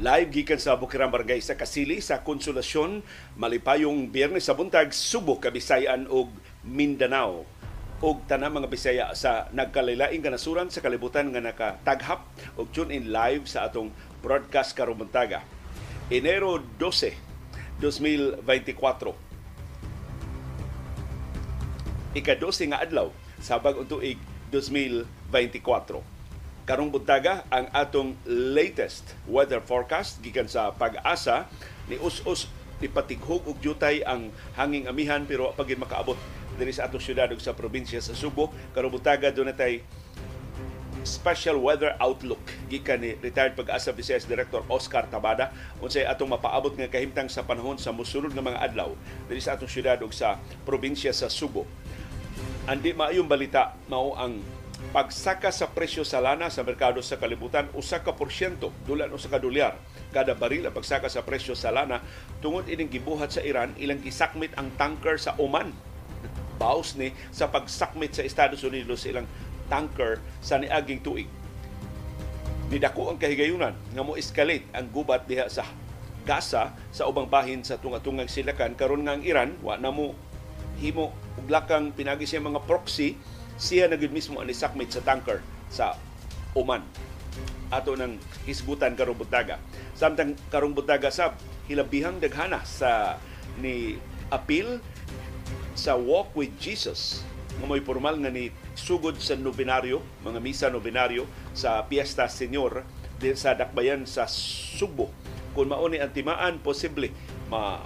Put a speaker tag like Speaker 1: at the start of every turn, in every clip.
Speaker 1: Live gikan sa Bukirang Barangay sa Kasili sa Konsolasyon malipayong Biyernes sa buntag Subo, Kabisayan ug Mindanao og tanang mga Bisaya sa nagkalilaing kanasuran sa kalibutan nga nakataghap og tune in live sa atong broadcast karong buntaga. Enero 12, 2024. Ika-12 nga adlaw sa bagong tuig 2024 karong buntaga ang atong latest weather forecast gikan sa pag-asa ni us-us ni og jutay ang hanging amihan pero pagin makaabot diri sa atong syudad ug sa probinsya sa Subo karong buntaga do natay special weather outlook gikan ni retired pag-asa Vice Director Oscar Tabada unsay atong mapaabot nga kahimtang sa panahon sa mosunod nga mga adlaw diri sa atong syudad ug sa probinsya sa Subo. Andi maayong balita mao ang pagsaka sa presyo sa lana sa merkado sa kalibutan usa ka porsyento. Dulan usa ka dolyar kada baril ang pagsaka sa presyo sa lana tungod ining gibuhat sa Iran ilang gisakmit ang tanker sa Oman. Baos ni sa pagsakmit sa Estados Unidos ilang tanker sa niaging tuig. Nidako ang kahigayunan nga mo escalate ang gubat diha sa Gaza sa ubang bahin sa tunga-tungang silakan. Karon nga ang Iran wa na mo himo ug lakang pinagi siya mga proxy siya na gud mismo ang isakmit sa tanker sa Oman. Ato ng hisgutan karong butaga. Samtang karong butaga sab hilabihang daghana sa ni appeal sa Walk with Jesus nga mo'y formal nga ni sugod sa nobenaryo, mga misa nobenaryo sa Fiesta Señor din sa Dakbayan sa Subo. Kung mauni ang timaan, posible ma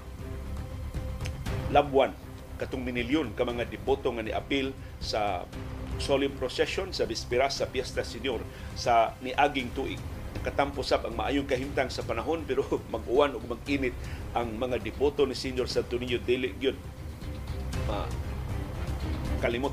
Speaker 1: labuan katong minilyon ka mga devoto nga ni apil sa solemn procession sa bispera sa Fiesta Senior sa niaging tuig. Katampo sab ang maayong kahimtang sa panahon pero mag-uwan o mag-init ang mga devoto ni Senior Santo Niño dili gyud uh, kalimot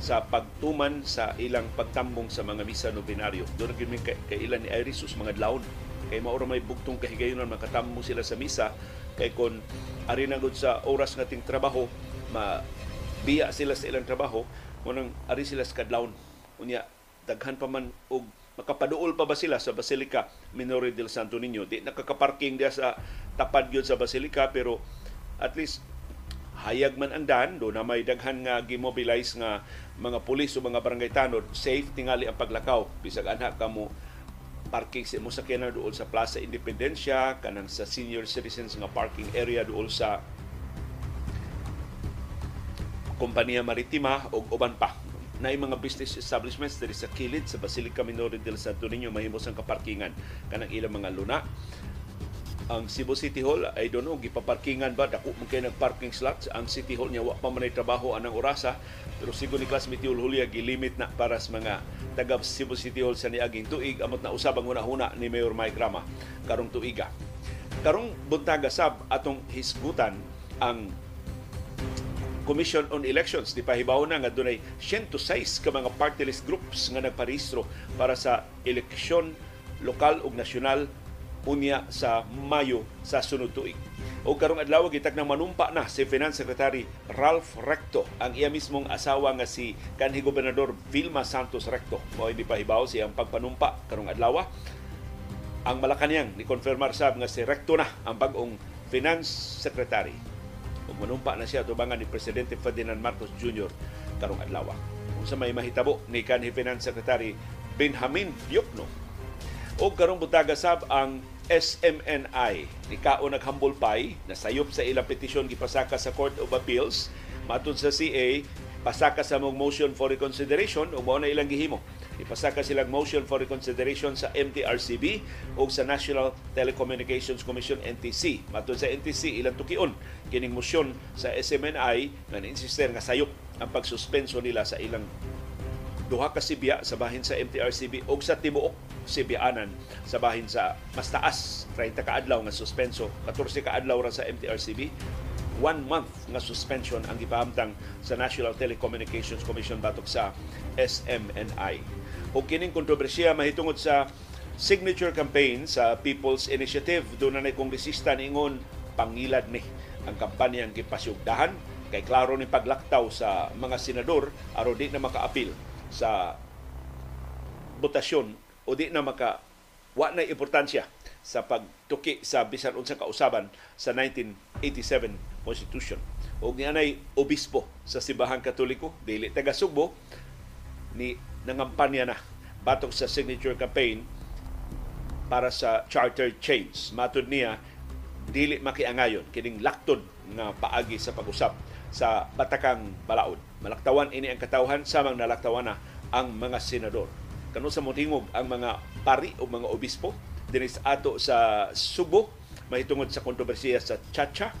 Speaker 1: sa pagtuman sa ilang pagtambong sa mga misa nobenaryo. Doon gyud kay, kay ilan ni Irisus mga dlaon kay maura may bugtong kahigayonan makatambo sila sa misa kay kon ari sa oras nating trabaho ma biya sila sa ilang trabaho Munang ari sila sa kadlawon. Unya, daghan pa man og makapaduol pa ba sila sa Basilica Minore del Santo Niño. Di nakakaparking dia sa tapad gyud sa Basilica pero at least hayag man ang daan do na may daghan nga gimobilize nga mga pulis o mga barangay tanod safe tingali ang paglakaw bisag anha kamo parking sa mo sakyanan dool sa Plaza Independencia kanang sa senior citizens nga parking area dool sa kompanya maritima o uban pa. Na mga business establishments diri sa kilid sa Basilica Minore del Santo Niño mahimos ang kaparkingan. Kanang ilang mga luna. Ang Cebu City Hall ay doon og gipaparkingan ba? Dako man kay nagparking slots. Ang City Hall niya wa pa man trabaho anang orasa. Pero sigo ni Class Metiul Julia gilimit na para sa mga taga Cebu City Hall sa niaging tuig. Amot na usab ang una-una ni Mayor Mike Rama. Karong tuiga. Karong buntaga sab atong hisgutan ang Commission on Elections di pahibaw na nga dunay 106 ka mga party list groups nga nagparehistro para sa eleksyon lokal ug nasyonal unya sa Mayo sa sunod tuig. O karong adlaw gitag nang manumpa na si Finance Secretary Ralph Recto ang iya mismong asawa nga si kanhi gobernador Vilma Santos Recto. Mao hindi pahibaw siyang pagpanumpa karong adlaw. Ang Malacanang ni konfirmar sab nga si Recto na ang bagong Finance Secretary manumpa na siya tubangan ni Presidente Ferdinand Marcos Jr. karong adlaw. Kung sa may mahitabo ni kanhi Finance Secretary Benjamin Diokno. O karong butaga sab ang SMNI ni kao naghambol pay nasayop sa ilang petisyon gipasaka sa Court of Appeals matud sa CA pasaka sa mong motion for reconsideration ug mao na ilang gihimo ipasaka silang motion for reconsideration sa MTRCB o sa National Telecommunications Commission NTC. Matod sa NTC, ilang tukion kining motion sa SMNI nga insister nga sayop ang pagsuspenso nila sa ilang duha ka sibya sa bahin sa MTRCB o sa tibuok sibyaanan sa bahin sa mas taas 30 ka adlaw nga suspenso 14 ka adlaw ra sa MTRCB one month nga suspension ang gipahamtang sa National Telecommunications Commission batok sa SMNI. O kining kontrobersiya mahitungod sa signature campaign sa People's Initiative doon na kongresista ningon pangilad ni ang kampanya ang gipasyugdahan kay klaro ni paglaktaw sa mga senador aron di na makaapil sa botasyon o di na maka wa na importansya sa pagtuki sa bisan unsang kausaban sa 1987 Constitution. O nianay obispo sa Sibahan Katoliko, dili taga Sugbo, ni nangampanya na batok sa signature campaign para sa charter change. Matod niya, dili makiangayon kining laktod nga paagi sa pag-usap sa Batakang Balaod. Malaktawan ini ang katawhan samang nalaktawan na ang mga senador. Kano sa motingog ang mga pari o mga obispo dinis ato sa Subo mahitungod sa kontrobersiya sa Chacha.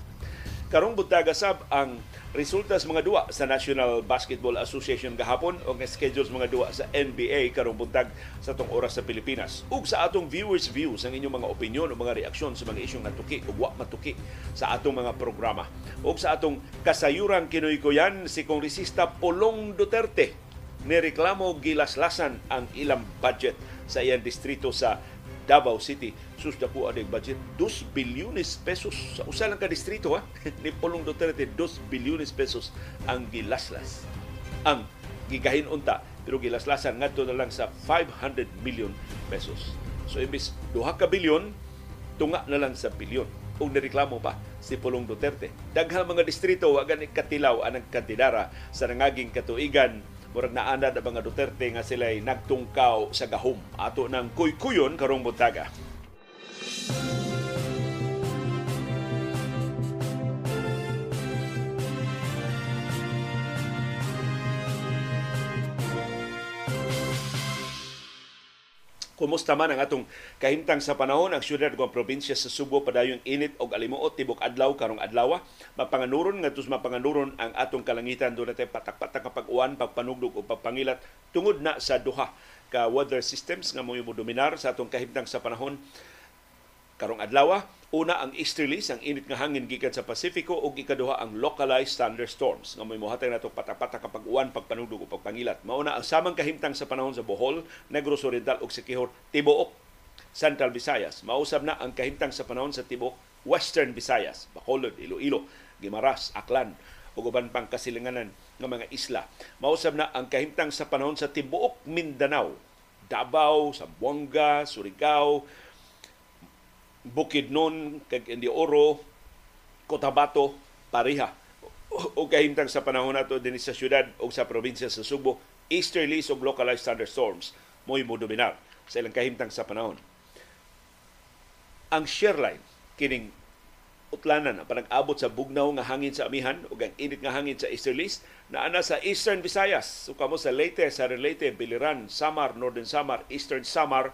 Speaker 1: Karong buntaga sab ang resulta sa mga duwa sa National Basketball Association gahapon o nga schedule sa mga duwa sa NBA karong buntag sa tong oras sa Pilipinas. Ug sa atong viewers views ang inyong mga opinion o mga reaksyon sa mga isyong natuki o wa matuki sa atong mga programa. Ug sa atong kasayuran kinoy-kuyan si Kongresista Polong Duterte ni reklamo gilaslasan ang ilang budget sa iyang distrito sa Davao City sus dako adig budget. 2 bilyones pesos. Sa usa lang ka distrito ha? Ni Pulong Duterte 2 bilyones pesos ang gilaslas. Ang gigahin unta pero gilaslasan ngadto na lang sa 500 million pesos. So imbis duha ka bilyon tunga na lang sa bilyon. Ug nireklamo pa si Pulong Duterte. Daghang mga distrito wa gani katilaw anang kantidara sa nangaging katuigan murag naanad ang mga Duterte nga sila'y nagtungkaw sa gahom ato ng kuykuyon karong buntaga. Kumusta man ang atong kahimtang sa panahon? Ang syudad ng probinsya sa Subo padayong init og alimuot tibok adlaw karong adlaw mapanganuron ngadtos mapanganuron ang atong kalangitan. Do natay patak-patak kapag uwan pagpanugdog o pagpangilat tungod na sa duha ka weather systems nga mo dominar sa atong kahimtang sa panahon karong adlaw Una ang easterlies, ang init nga hangin gikan sa Pasifiko ug ikaduha ang localized thunderstorms nga may mohatag nato patapata kapag uwan, pagpanugdog o pagpangilat. Mauna ang samang kahimtang sa panahon sa Bohol, Negros Oriental ug Siquijor, tibuok Central Visayas. Mausab na ang kahimtang sa panahon sa tibuok Western Visayas, Bacolod, Iloilo, Gimaras, Aklan ug uban pang kasilinganan ng mga isla. Mausab na ang kahimtang sa panahon sa tibuok Mindanao, Davao, Zamboanga, Surigao, Bukidnon, kag Indi Oro, Cotabato, Pariha. O kahimtang sa panahon nato din sa syudad o sa probinsya sa Subo, easterlies o localized thunderstorms mo'y mo dominar sa ilang kahimtang sa panahon. Ang shear line, kining utlanan ang panag-abot sa bugnaw nga hangin sa amihan o ang init nga hangin sa easterlies na ana sa Eastern Visayas. So kamo sa Leyte, sa Leyte, Biliran, Samar, Northern Samar, Eastern Samar,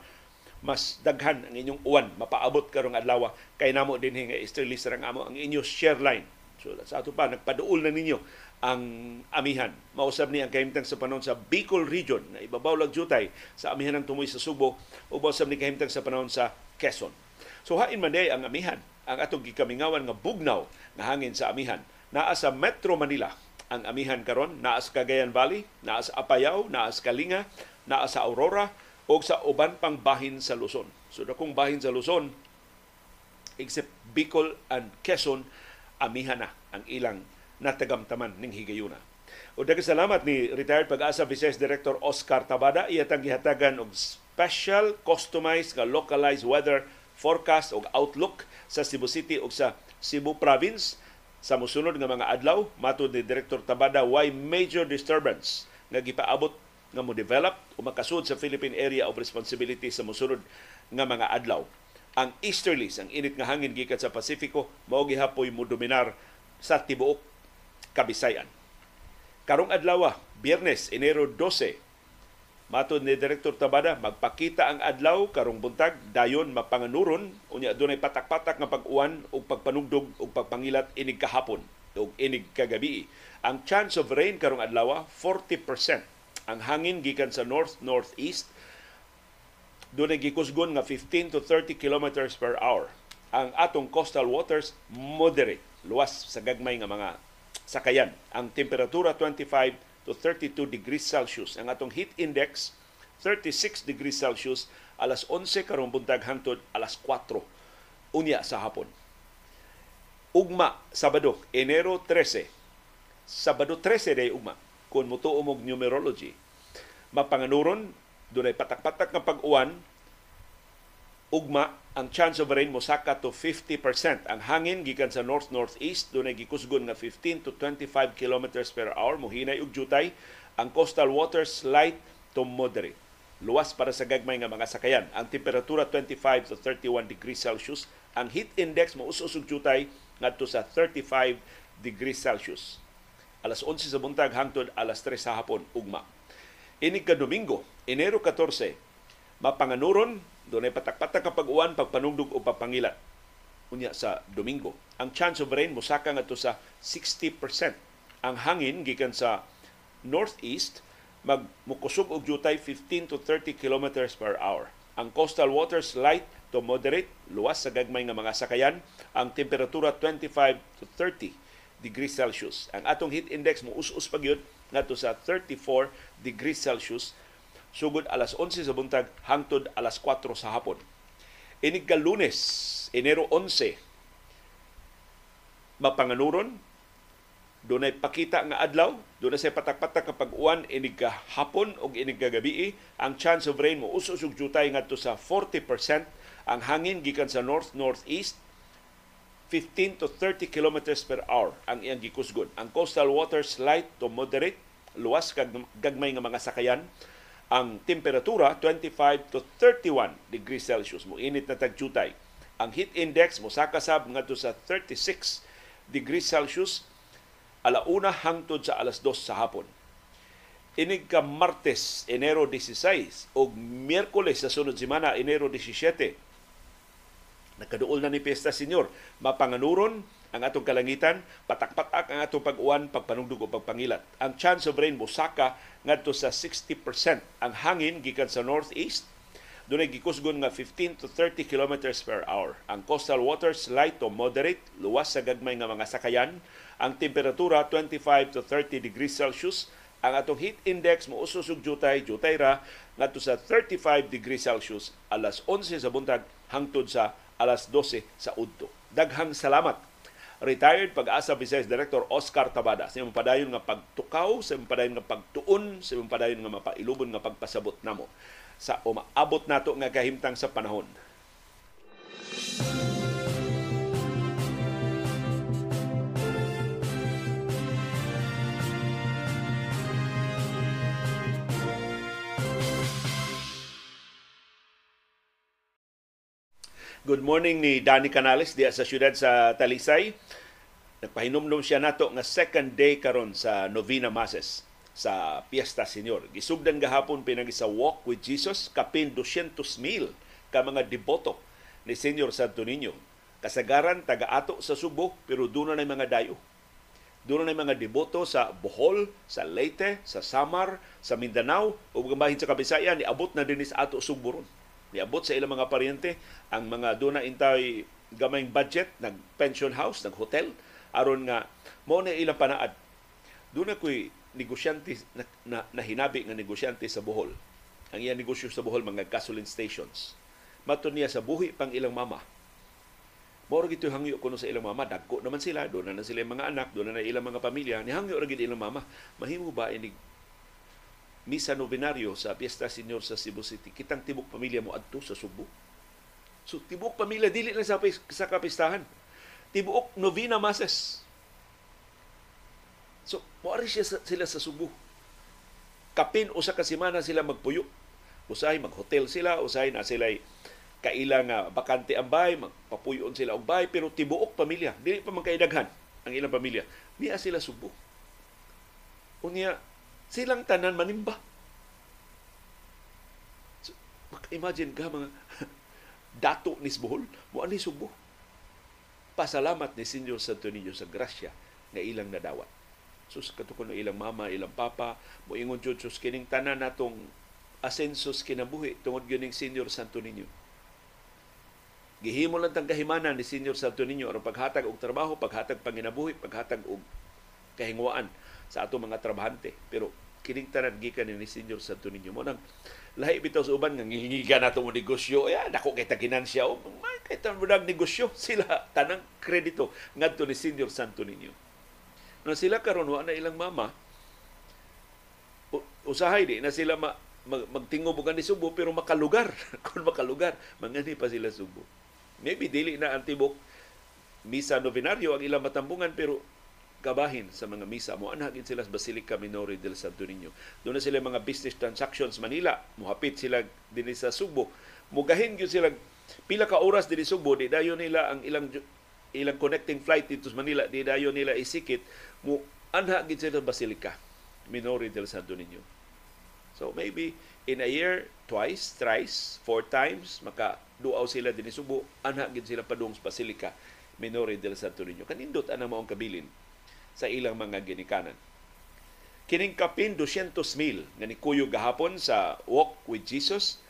Speaker 1: mas daghan ang inyong uwan. Mapaabot karong adlaw. Kay namo din nga easterly sarang amo ang inyo share line. So sa ato pa nagpaduol na ninyo ang amihan. Mausab ni ang kahimtang sa panahon sa Bicol region na ibabaw lag jutay sa amihan ng tumoy sa Subo. Ug mausab ni kahimtang sa panahon sa Quezon. So hain man day ang amihan ang atong gikamingawan nga bugnaw nga hangin sa amihan. Naa sa Metro Manila. Ang amihan karon naa sa Cagayan Valley naa sa Apayao naa sa Kalinga naa sa Aurora o sa uban pang bahin sa Luzon. So dakong bahin sa Luzon, except Bicol and Quezon, amihan na ang ilang natagamtaman ning higayuna. O salamat ni retired pag-asa Vice Director Oscar Tabada iyatang gihatagan og special customized nga localized weather forecast o outlook sa Cebu City o sa Cebu Province sa musunod nga mga adlaw matud ni Director Tabada why major disturbance nga gipaabot nga mo develop o makasud sa Philippine Area of Responsibility sa mosunod nga mga adlaw. Ang easterlies, ang init nga hangin gikan sa Pasifiko, mao gihapoy mo dominar sa tibuok Kabisayan. Karong adlaw, Biyernes, Enero 12, Matod ni Direktor Tabada, magpakita ang adlaw karong buntag dayon mapanganuron unya dunay patak-patak nga pag-uwan ug pagpanugdog ug pagpangilat inig kahapon ug inig kagabi. Ang chance of rain karong adlaw 40% ang hangin gikan sa north-northeast doon ay gikusgon nga 15 to 30 kilometers per hour. Ang atong coastal waters moderate, luwas sa gagmay nga mga sakayan. Ang temperatura 25 to 32 degrees Celsius. Ang atong heat index 36 degrees Celsius alas 11 karong buntag hangtod alas 4 unya sa hapon. Ugma Sabado, Enero 13. Sabado 13 day ugma kung mutuo og numerology mapanganuron dunay patak-patak nga pag-uwan ugma ang chance of rain mosaka to 50%. Ang hangin gikan sa north northeast dunay gikusgon nga 15 to 25 kilometers per hour mohinay og jutay. Ang coastal waters light to moderate. Luwas para sa gagmay nga mga sakayan. Ang temperatura 25 to 31 degrees Celsius. Ang heat index mausos og jutay ngadto sa 35 degrees Celsius. Alas 11 sa buntag hangtod alas 3 sa hapon ugma. Inig ka Domingo, Enero 14, mapanganuron Dunay patak-patak kapag uwan, pagpanugdog o pagpangilat. Unya sa Domingo. Ang chance of rain mosaka nga to sa 60%. Ang hangin gikan sa northeast magmukusog og jutay 15 to 30 kilometers per hour. Ang coastal waters light to moderate, luwas sa gagmay nga mga sakayan. Ang temperatura 25 to 30 degrees Celsius. Ang atong heat index mo us-us pagyud ngadto sa 34 degrees Celsius sugod alas 11 sa buntag hangtod alas 4 sa hapon. Inig ka lunes, Enero 11, mapanganuron, dunay pakita nga adlaw, dunay say patak-patak kapag uwan inig ka hapon o inig ka gabi, ang chance of rain mo usos ug jutay ngadto sa 40%, ang hangin gikan sa north northeast 15 to 30 kilometers per hour ang iyang gikusgon. Ang coastal waters light to moderate, luwas kag gagmay nga mga sakayan. Ang temperatura 25 to 31 degrees Celsius. Mo init na tagjutay ang heat index mo sakasab ngadto sa 36 degrees Celsius alauna hangtod sa alas 2 sa hapon. Inig ka Martes Enero 16 o Miyerkules sa sunod semana Enero 17 nakaduol na ni Pesta Senyor mapanganuron ang atong kalangitan, patak-patak ang atong pag-uwan, pagpanugdog o pagpangilat. Ang chance of rain mosaka ngadto sa 60%. Ang hangin gikan sa northeast dunay gikusgon nga 15 to 30 kilometers per hour. Ang coastal waters light to moderate, luwas sa gagmay nga mga sakayan. Ang temperatura 25 to 30 degrees Celsius. Ang atong heat index mo ususog jutay, jutay ra ngadto sa 35 degrees Celsius alas 11 sa buntag hangtod sa alas 12 sa udto. Daghang salamat retired pag-asa Vice Director Oscar Tabada sa imong padayon nga pagtukaw, sa imong padayon nga pagtuon, sa imong padayon nga mapailubon nga pagpasabot namo sa umaabot nato nga kahimtang sa panahon. Good morning ni Danny Canales diya sa siyudad sa Talisay. Nagpahinumdum siya nato nga second day karon sa Novena Masses sa Piesta Senior. Gisugdan gahapon pinagi sa Walk with Jesus kapin 200 mil ka mga deboto ni Senior Santo Niño. Kasagaran taga-ato sa Subo pero doon na mga dayo. Doon na mga deboto sa Bohol, sa Leyte, sa Samar, sa Mindanao, ug gambahin sa Kabisayan, niabot na din sa ato Subo ron niabot sa ilang mga paryente ang mga duna intay gamayng budget nag pension house nag hotel aron nga mo na ilang panaad. Duna koy negosyante na, na, na hinabi nga negosyante sa Bohol. Ang iya negosyo sa Bohol mga gasoline stations. Mato niya sa buhi pang ilang mama. Moro gito hangyo kuno sa ilang mama, dagko naman sila, doon na, na sila mga anak, doon na, na ilang mga pamilya, ni hangyo ra ilang mama. Mahimo ba inig misa novenaryo sa Piesta Senior sa Cebu City, kitang tibok pamilya mo adto sa Subo. So tibok pamilya dili lang sa sa kapistahan. Tibok novena masses. So moari siya sila sa Subo. Kapin usa ka semana sila magpuyo. Usahay mag-hotel sila, usahay na sila kaila nga bakante ang bay, magpapuyon sila og bay, pero tibuok pamilya. Dili pa man kaidaghan ang ilang pamilya. Niya sila Subo. Unya, Silang tanan manimba. So, imagine ka mga dato ni Bohol, mo ani subo. Pasalamat ni Senyor Santo Niño sa grasya nga ilang nadawat. Sus katukon ilang mama, ilang papa, mo ingon jud sus kining tanan natong asensos kinabuhi tungod gyud ning Senyor Santo Niño. Gihimo lang tang kahimanan ni Senyor Santo Niño aron paghatag og trabaho, paghatag panginabuhi, paghatag og kahingwaan sa ato mga trabahante. Pero kining tanan gikan ni Senyor Santo Niño mo nang lahi bitaw sa uban nga ngingiga nato mo negosyo. Ya dako kay taginan-siya o may kay tan negosyo. Sila tanang kredito ngadto ni Senyor Santo Niño. Na sila karon wa na ilang mama. Usahay di na sila ma, mag, magtingob ni Subo pero makalugar. Kung makalugar mangani pa sila Subo. Maybe dili na ang tibok misa novenaryo ang ilang matambungan pero kabahin sa mga misa mo anhagin sila sa Basilica Minore del Santo Niño. Doon na sila mga business transactions Manila, muhapit sila dinhi sa Subo. Mugahin gyud sila pila ka oras dinhi Subo, di dayon nila ang ilang ilang connecting flight dito sa Manila, di dayon nila isikit mo anha gid sila Basilica Minore del Santo Niño. So maybe in a year, twice, thrice, four times, maka duaw sila din Subo, anha gid sila padung sa Basilica Minore del Santo Niño. Kanindot ana maong kabilin sa ilang mga ginikanan. Kining kapin 200 mil nga ni Kuyo gahapon sa Walk with Jesus,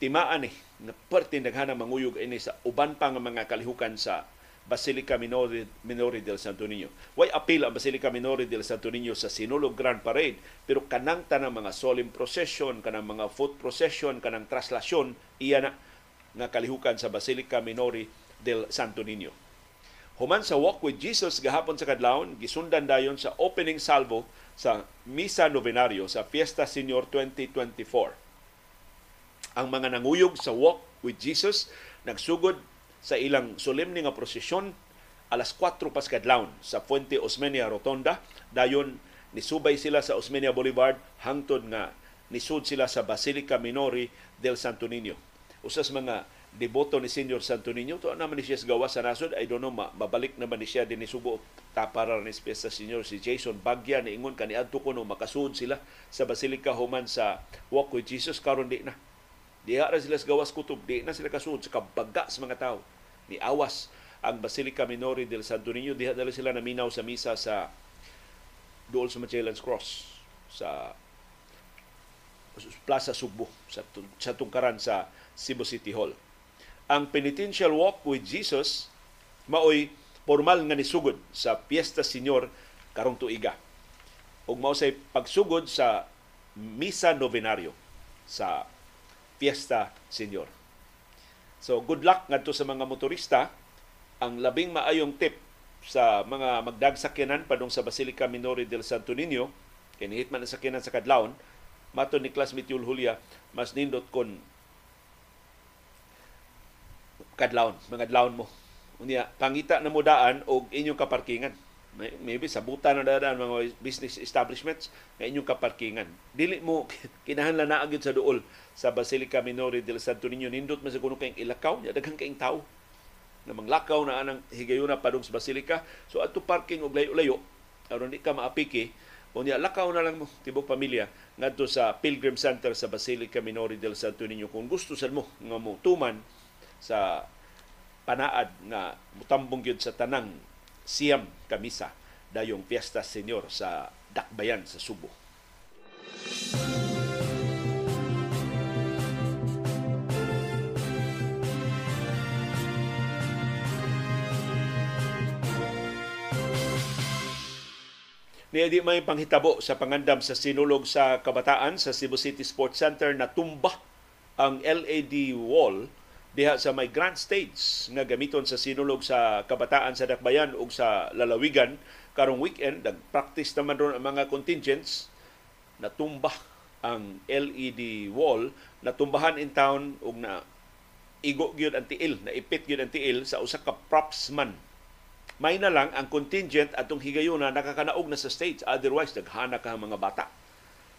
Speaker 1: timaan ni na parte naghana manguyog ini sa uban pa nga mga kalihukan sa Basilica Minore, Minore del Santo Niño. Way apil ang Basilica Minore del Santo Niño sa Sinulog Grand Parade, pero kanang tanang mga solemn procession, kanang mga foot procession, kanang traslasyon, iya na nga kalihukan sa Basilica Minore del Santo Niño. Human sa Walk with Jesus gahapon sa Kadlawon, gisundan dayon sa opening salvo sa Misa Novenario sa Fiesta Senior 2024. Ang mga nanguyog sa Walk with Jesus nagsugod sa ilang solemne nga prosesyon alas 4 pas kadlawon sa Fuente Osmeña Rotonda. Dayon nisubay sila sa Osmeña Boulevard hangtod nga nisud sila sa Basilica Minori del Santo Niño. Usas mga deboto ni Senior Santo Niño. To naman ni siya sa gawa sa nasod. I don't know, mabalik naman ni siya din Subo tapara ni sa Senior si Jason Bagya ni ingon kani adto ko no makasud sila sa Basilica human sa Walk with Jesus karon di na. Diha ra sila sa gawas kutob, di na sila kasud sa kabaga sa mga tao. Ni awas ang Basilica Minori del Santo Niño diha dala sila naminaw sa misa sa Duol sa Magellan's Cross sa Plaza Sugbo sa, sa tungkaran sa Cebu City Hall ang penitential walk with Jesus maoy formal nga nisugod sa Fiesta Señor karong tuiga. Ug mao say pagsugod sa Misa Novenario sa Fiesta Señor. So good luck ngadto sa mga motorista. Ang labing maayong tip sa mga magdagsakyanan padung sa Basilica Minore del Santo Niño, kinihit man ang sakyanan sa Kadlawon, mato ni classmate Yul Julia, mas nindot kon kadlawon, mga adlawon mo. Unya, pangita na mo daan og inyong kaparkingan. Maybe sa buta na daan mga business establishments nga inyong kaparkingan. Dili mo kinahanglan na agad sa duol sa Basilica Minore del Santo Niño nindot man sa kuno kayong ilakaw, nya daghang kayong tao na manglakaw na anang higayuna padung sa Basilica. So adto parking og layo-layo aron di ka maapiki Unya lakaw na lang mo tibok pamilya ngadto sa Pilgrim Center sa Basilica Minore del Santo Niño kung gusto sa mo nga mo tuman sa panaad nga mutambong gyud sa tanang siyam kamisa dayong Fiesta Senyor sa Dakbayan sa Subo. Niya may panghitabo sa pangandam sa sinulog sa kabataan sa Cebu City Sports Center na tumba ang LED wall diha sa may grand stage nga gamiton sa sinulog sa kabataan sa Dakbayan ug sa lalawigan. Karong weekend nag-practice naman ron ang mga contingents. Natumba ang LED wall. Natumbahan in town ug na igo gyud ang tiil na ipit gyud ang tiil sa usa ka propsman may na lang ang contingent atong higayuna nakakanaog na sa stage. Otherwise daghana ka mga bata.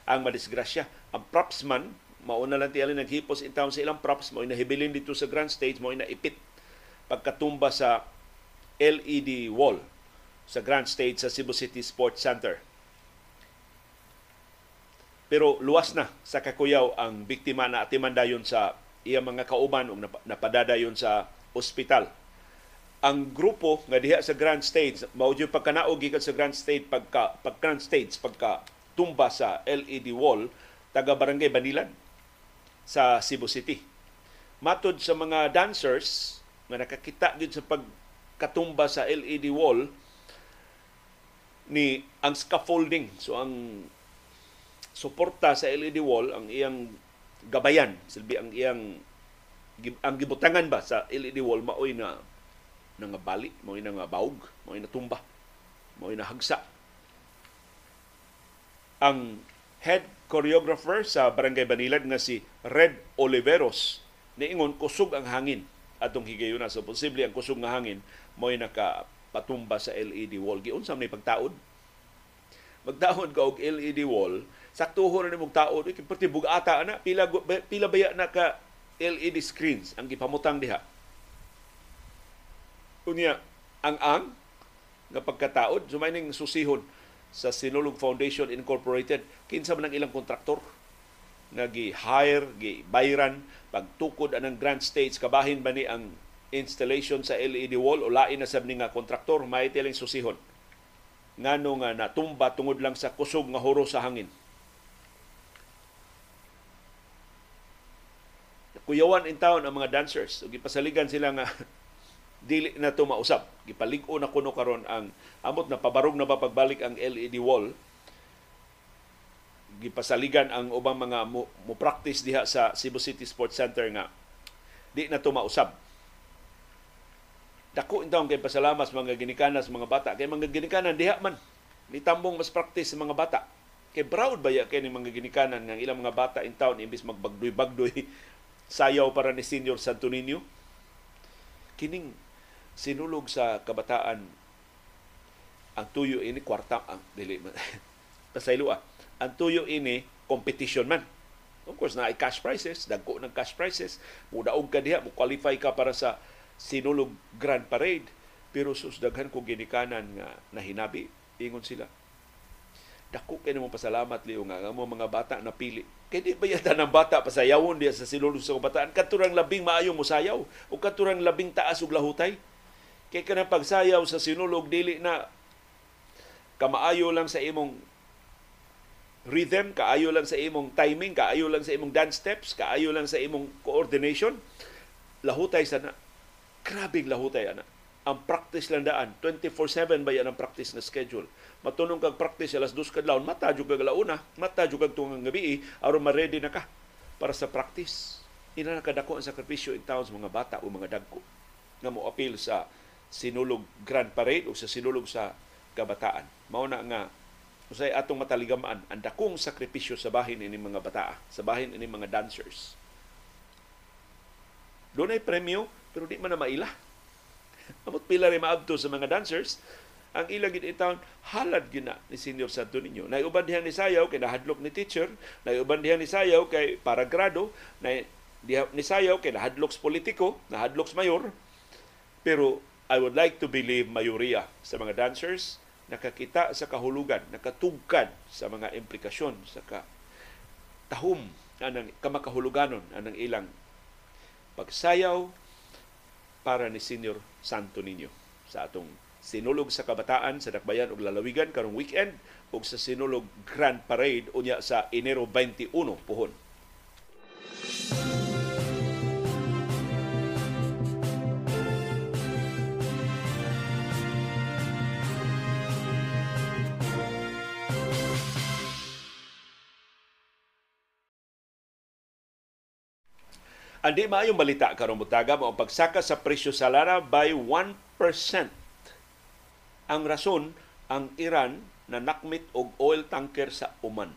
Speaker 1: Ang madisgrasya ang propsman mauna lang tiyali naghipos in town sa ilang props mo inahibilin dito sa grand stage mo inaipit pagkatumba sa LED wall sa grand stage sa Cebu City Sports Center. Pero luwas na sa kakuyaw ang biktima na atimandayon sa iya mga kauban o napadadayon sa ospital. Ang grupo nga diha sa grand stage mao jud pagkanaog gikan sa grand stage pagka pag grand stage pagka tumba sa LED wall taga Barangay Banilan sa Cebu City. Matod sa mga dancers nga nakakita gid sa pagkatumba sa LED wall ni ang scaffolding so ang suporta sa LED wall ang iyang gabayan silbi ang iyang ang gibutangan ba sa LED wall maoy na nga bali maoy na nga baog maoy na tumba maoy na hagsa ang head choreographer sa Barangay Banilan nga si Red Oliveros niingon kusog ang hangin atong higayuna. So posible ang kusog nga hangin mo'y nakapatumba sa LED wall. Giunsam ni pagtaod. Magtaon ka og LED wall, saktuho na nimong taod, kay pati bugata na pila pila baya na ka LED screens ang gipamutang diha. Unya ang ang nga pagkataod sumayning susihon sa Sinulog Foundation Incorporated kinsa man ang ilang kontraktor nga gi-hire, gi-bayran pagtukod anang Grand States kabahin ba ni ang installation sa LED wall o lain na sab ni nga kontraktor? May tiling susihon. Ngano nga natumba tungod lang sa kusog nga huro sa hangin? Kuyawan in town ang mga dancers. Ug gipasaligan sila nga dili na to mausab. Gipalig-o na kuno karon ang amot na pabarog na ba pagbalik ang LED wall. Gipasaligan ang ubang mga mo, mo practice diha sa Cebu City Sports Center nga di na to dako intawon kay pasalamas mga ginikanas mga bata. Kay mga ginikanan diha man nitambong mas practice sa mga bata. Kay proud ba ya kay ni mga ginikanan nga ilang mga bata in town imbis magbagdoy-bagdoy sayaw para ni Senior Santo Niño? Kining sinulog sa kabataan ang tuyo ini kwarta ang dili pasaylo ah ang tuyo ini competition man. Of course na ay cash prizes dagko ng cash prizes mudaog ka diha mo qualify ka para sa sinulog Grand Parade. Pero susdaghan ko ginikanan nga nahinabi ingon sila. Dako kay mo pasalamat liyo nga mo mga bata na pili. Kay di ba yata ng bata pasayawon diya sa sinulog sa kabataan? Katurang labing maayo mo sayaw. O katurang labing taas og lahutay kay kanang pagsayaw sa sinulog dili na kamaayo lang sa imong rhythm, kaayo lang sa imong timing, kaayo lang sa imong dance steps, kaayo lang sa imong coordination, lahutay sana Grabing lahutay ana. Ang practice lang daan, 24/7 ba yan ang practice na schedule. Matunong kag practice alas 2 kadlawon, mata jud kag launa, mata kag tungang gabi aron ma-ready na ka para sa practice. Ina na kadako ang sakripisyo in towns mga bata o mga dagko nga mo appeal sa sinulog Grand Parade o sa sinulog sa kabataan. Mao na nga usay atong mataligamaan ang dakong sakripisyo sa bahin ini mga bata, sa bahin ini mga dancers. Doon ay premyo pero di man na maila. Amot pila rin maabto sa mga dancers, ang ilang itaon halad gina ni Senior Santo Niño. Na uban diha ni sayaw kay nahadlok ni teacher, na uban diha ni sayaw kay para grado, na diha ni sayaw kay nahadlok politiko, nahadlok mayor. Pero I would like to believe mayoriya sa mga dancers nakakita sa kahulugan, nakatugkad sa mga implikasyon sa ka tahom anang kamakahuluganon anang ilang pagsayaw, para ni Senior Santo Niño sa atong sinulog sa kabataan sa Dakbayan ug Lalawigan karong weekend ug sa sinulog Grand Parade unya sa Enero 21 puhon. Andi maayong balita karong butaga mo ang pagsaka sa presyo sa lana by 1%. Ang rason ang Iran na nakmit og oil tanker sa Oman.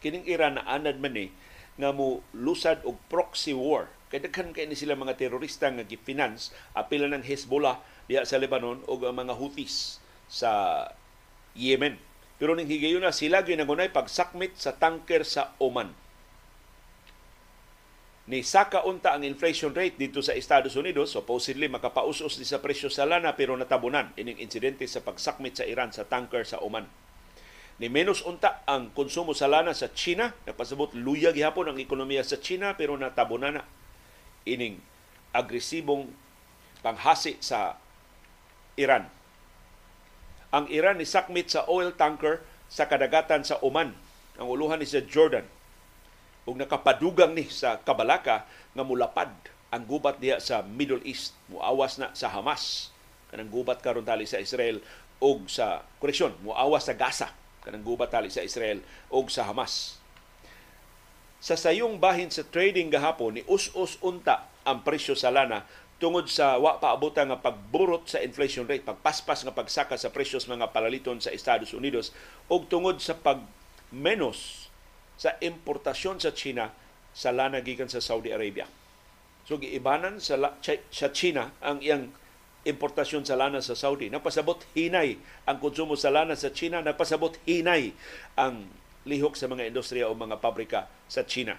Speaker 1: Kining Iran na anad man ni nga mo lusad og proxy war. Kay daghan kay ni sila mga terorista nga gifinance apila ng Hezbollah diha sa Lebanon og mga Houthis sa Yemen. Pero ning higayon na sila ginangunay pagsakmit sa tanker sa Oman ni saka unta ang inflation rate dito sa Estados Unidos. Supposedly makapausos ni sa presyo sa lana pero natabunan. Ining insidente sa pagsakmit sa Iran sa tanker sa Oman. Ni menos unta ang konsumo sa lana sa China. Napasabot luya gihapon ang ekonomiya sa China pero natabunan na. Ining agresibong panghasi sa Iran. Ang Iran ni sakmit sa oil tanker sa kadagatan sa Oman. Ang uluhan ni sa Jordan ug nakapadugang ni sa kabalaka nga mulapad ang gubat diha sa Middle East. Muawas na sa Hamas. Kanang gubat karon tali sa Israel ug sa koreksyon muawas sa Gaza. Kanang gubat tali sa Israel ug sa Hamas. Sa sayong bahin sa trading gahapon ni us-us unta ang presyo sa lana tungod sa wa paabutan nga pagburot sa inflation rate, pagpaspas nga pagsaka sa presyo sa mga palaliton sa Estados Unidos ug tungod sa pag menos sa importasyon sa China sa lana gikan sa Saudi Arabia. So giibanan sa la, sa China ang iyang importasyon sa lana sa Saudi. Napasabot hinay ang konsumo sa lana sa China, napasabot hinay ang lihok sa mga industriya o mga pabrika sa China.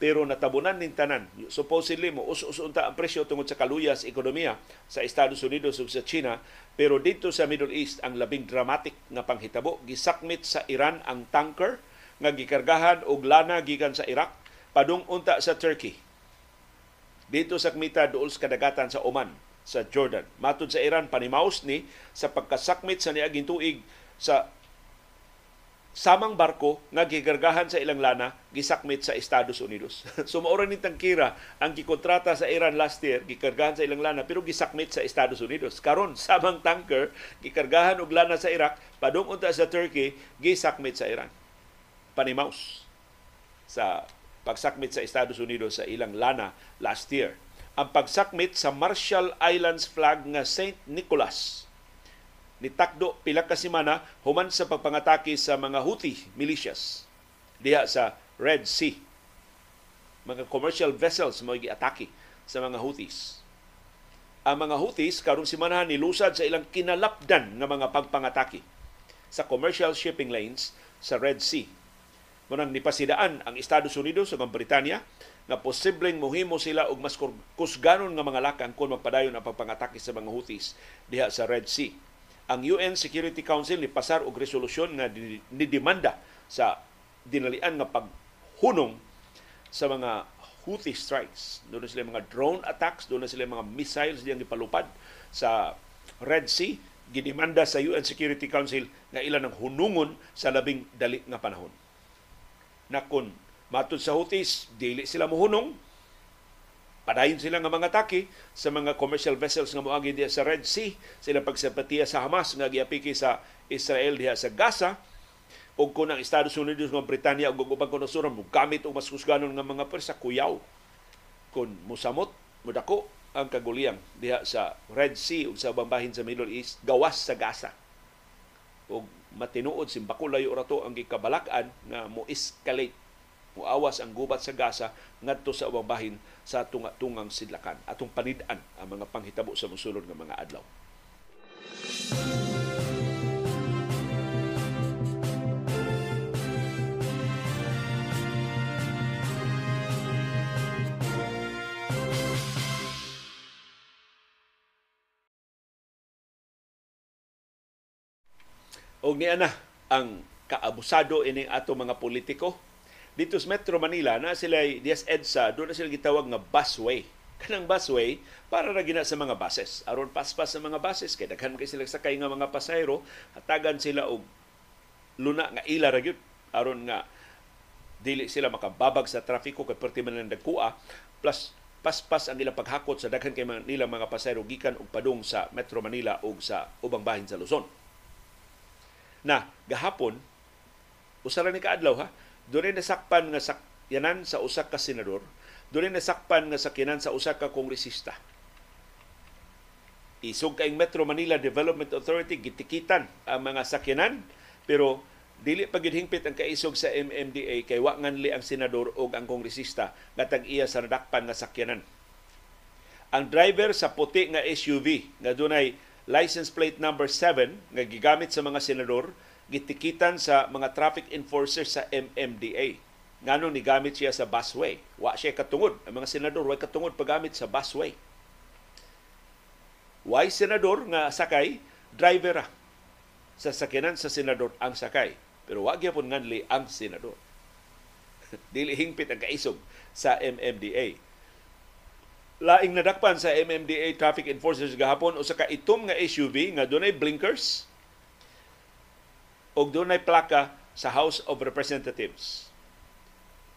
Speaker 1: Pero natabunan nin tanan. Supposedly mo us-usunta ang presyo tungod sa kaluyas ekonomiya sa Estados Unidos ug sa China, pero dito sa Middle East ang labing dramatic nga panghitabo gisakmit sa Iran ang tanker nga gikargahan og lana gikan sa Iraq padung unta sa Turkey. Dito sa Kmita duol sa kadagatan sa Oman, sa Jordan. Matod sa Iran, panimaos ni sa pagkasakmit sa niaging tuig sa samang barko nga gigargahan sa ilang lana gisakmit sa Estados Unidos. so maura ni tangkira ang gikontrata sa Iran last year gikargahan sa ilang lana pero gisakmit sa Estados Unidos. Karon samang tanker gikargahan og lana sa Iraq padung unta sa Turkey gisakmit sa Iran. Panimaos sa pagsakmit sa Estados Unidos sa ilang lana last year. Ang pagsakmit sa Marshall Islands flag nga St. Nicholas ni takdo pila ka semana human sa pagpangatake sa mga Houthi militias diha sa Red Sea. Mga commercial vessels mo giatake sa mga Houthis. Ang mga Houthis karong semana nilusad sa ilang kinalapdan nga mga pagpangatake sa commercial shipping lanes sa Red Sea Munang nipasidaan ang Estados Unidos ug ang Britanya nga posibleng mohimo sila og mas kusganon nga mga lakang kung magpadayon ang pagpangatake sa mga Houthis diha sa Red Sea. Ang UN Security Council ni pasar og resolusyon nga nidemanda sa dinalian nga paghunong sa mga Houthi strikes. Doon na sila mga drone attacks, doon na sila mga missiles diyang ipalupad sa Red Sea. Gidemanda sa UN Security Council nga ilan ang hunungon sa labing dali nga panahon na kung matud sa Houthis, dili sila muhunong, padayon sila nga mga atake sa mga commercial vessels nga moagi diya sa Red Sea, sila pagsapatiya sa Hamas nga giapiki sa Israel diha sa Gaza, o kung ang Estados Unidos nga Britanya ug ubang konosuran mo gamit og mas kusganon nga mga pwersa kuyaw. Kung musamot mudako ang kaguliyang diha sa Red Sea ug sa bambahin sa Middle East gawas sa Gaza. Ug matinuod simbakulayo rato ang gikabalakan nga mo escalate muawas ang gubat sa Gaza ngadto sa ubang bahin sa tunga-tungang sidlakan atong panid-an ang mga panghitabo sa mosulod nga mga adlaw. Og niya na ang kaabusado ini ato mga politiko. Dito sa Metro Manila na sila Dias EDSA, doon na sila gitawag nga busway. Kanang busway para na gina sa mga buses. Aron paspas sa mga buses kay daghan kay sila sakay nga mga pasahero, hatagan sila og luna nga ila ra gyud aron nga dili sila makababag sa trafiko kay perti man nagkuha plus paspas ang ilang paghakot sa daghan kay nila mga pasahero gikan og padung sa Metro Manila ug sa ubang bahin sa Luzon na gahapon usara ni kaadlaw ha doon nasakpan nga sakyanan sa usa ka senador doon nasakpan nga sakyanan sa usa ka kongresista isog kaing Metro Manila Development Authority gitikitan ang mga sakyanan pero dili pa ang kaisog sa MMDA kay wa nganli ang senador o ang kongresista nga tag-iya sa nadakpan nga sakyanan. Ang driver sa puti nga SUV nga dunay license plate number 7 nga gigamit sa mga senador gitikitan sa mga traffic enforcers sa MMDA. Ngano ni gamit siya sa busway. Wa siya katungod. Ang mga senador wa katungod paggamit sa busway. Why senador nga sakay, driver. Sa sakyanan sa senador ang sakay. Pero wa gyapon nganli ang senador. Dili hingpit ang kaisog sa MMDA laing nadakpan sa MMDA traffic enforcers gahapon usa ka itom nga SUV nga dunay blinkers ug dunay plaka sa House of Representatives.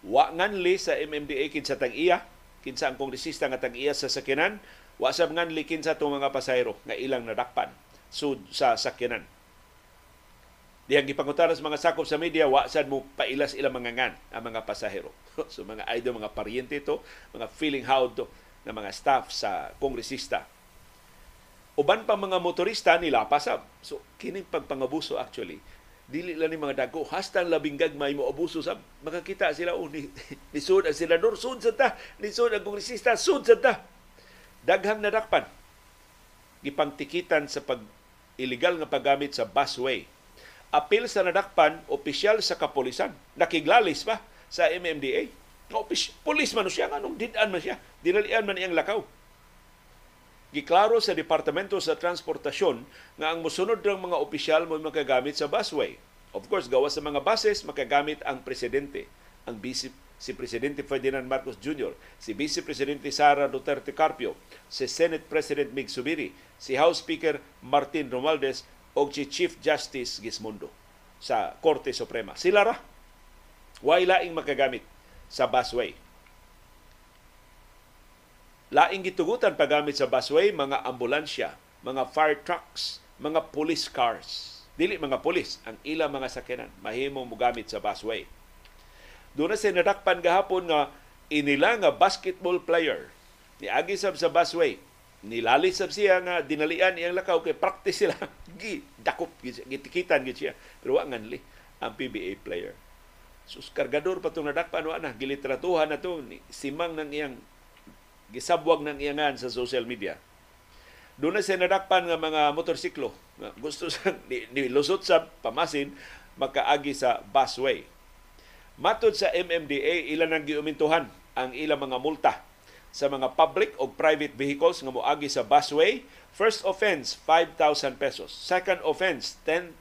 Speaker 1: Wa nganli sa MMDA kinsa tag-iya, kinsa ang kongresista nga tag-iya sa sakyanan, wa sab nganli kinsa tong mga pasahero nga ilang nadakpan sud sa sakyanan. Dihang gipangutaran sa mga sakop sa media, wa sad mo pailas ilang mga ngan ang mga pasahero. so mga idol, mga paryente to, mga feeling how to ng mga staff sa kongresista. Uban pa mga motorista nila pasab. So kining pagpangabuso actually dili lang ni mga dako hasta ang labing gagmay mo abuso sa makakita sila oh ni, ni sud ang senador sud sa ta. Ni sud ang kongresista sud sa ta. Daghang nadakpan. Gipangtikitan sa pag illegal nga paggamit sa busway. Apil sa nadakpan opisyal sa kapolisan nakiglalis pa sa MMDA Opis, pulis man siya nganong didan man siya. Dinalian man iyang lakaw Giklaro sa Departamento sa Transportasyon nga ang musunod ng mga opisyal mo makagamit sa busway. Of course, gawa sa mga buses, makagamit ang presidente, ang vice si Presidente Ferdinand Marcos Jr., si Vice Presidente Sara Duterte Carpio, si Senate President Mig Subiri, si House Speaker Martin Romualdez o si Chief Justice Gismondo sa Korte Suprema. Sila ra. Way laing makagamit sa busway. Laing gitugutan paggamit sa busway, mga ambulansya, mga fire trucks, mga police cars. Dili mga pulis ang ila mga sakyanan mahimong mogamit sa busway. Doon na sa nadakpan gahapon nga inila nga basketball player. Ni agi sab sa busway. Nilali sab siya nga dinalian iyang lakaw kay practice sila. Gi dakop gitikitan gid siya. Pero wa nganli ang PBA player. Sus kargador pa tong nadakpan wa na. Gilitratuhan na to. Simang nang iyang gisabwag ng iyangan sa social media. Doon na siya nadakpan nga mga motorsiklo. Gusto sa nilusot sa pamasin, makaagi sa busway. Matod sa MMDA, ilan ang giumintuhan ang ilang mga multa sa mga public o private vehicles nga moagi sa busway. First offense, 5,000 pesos. Second offense, 10,000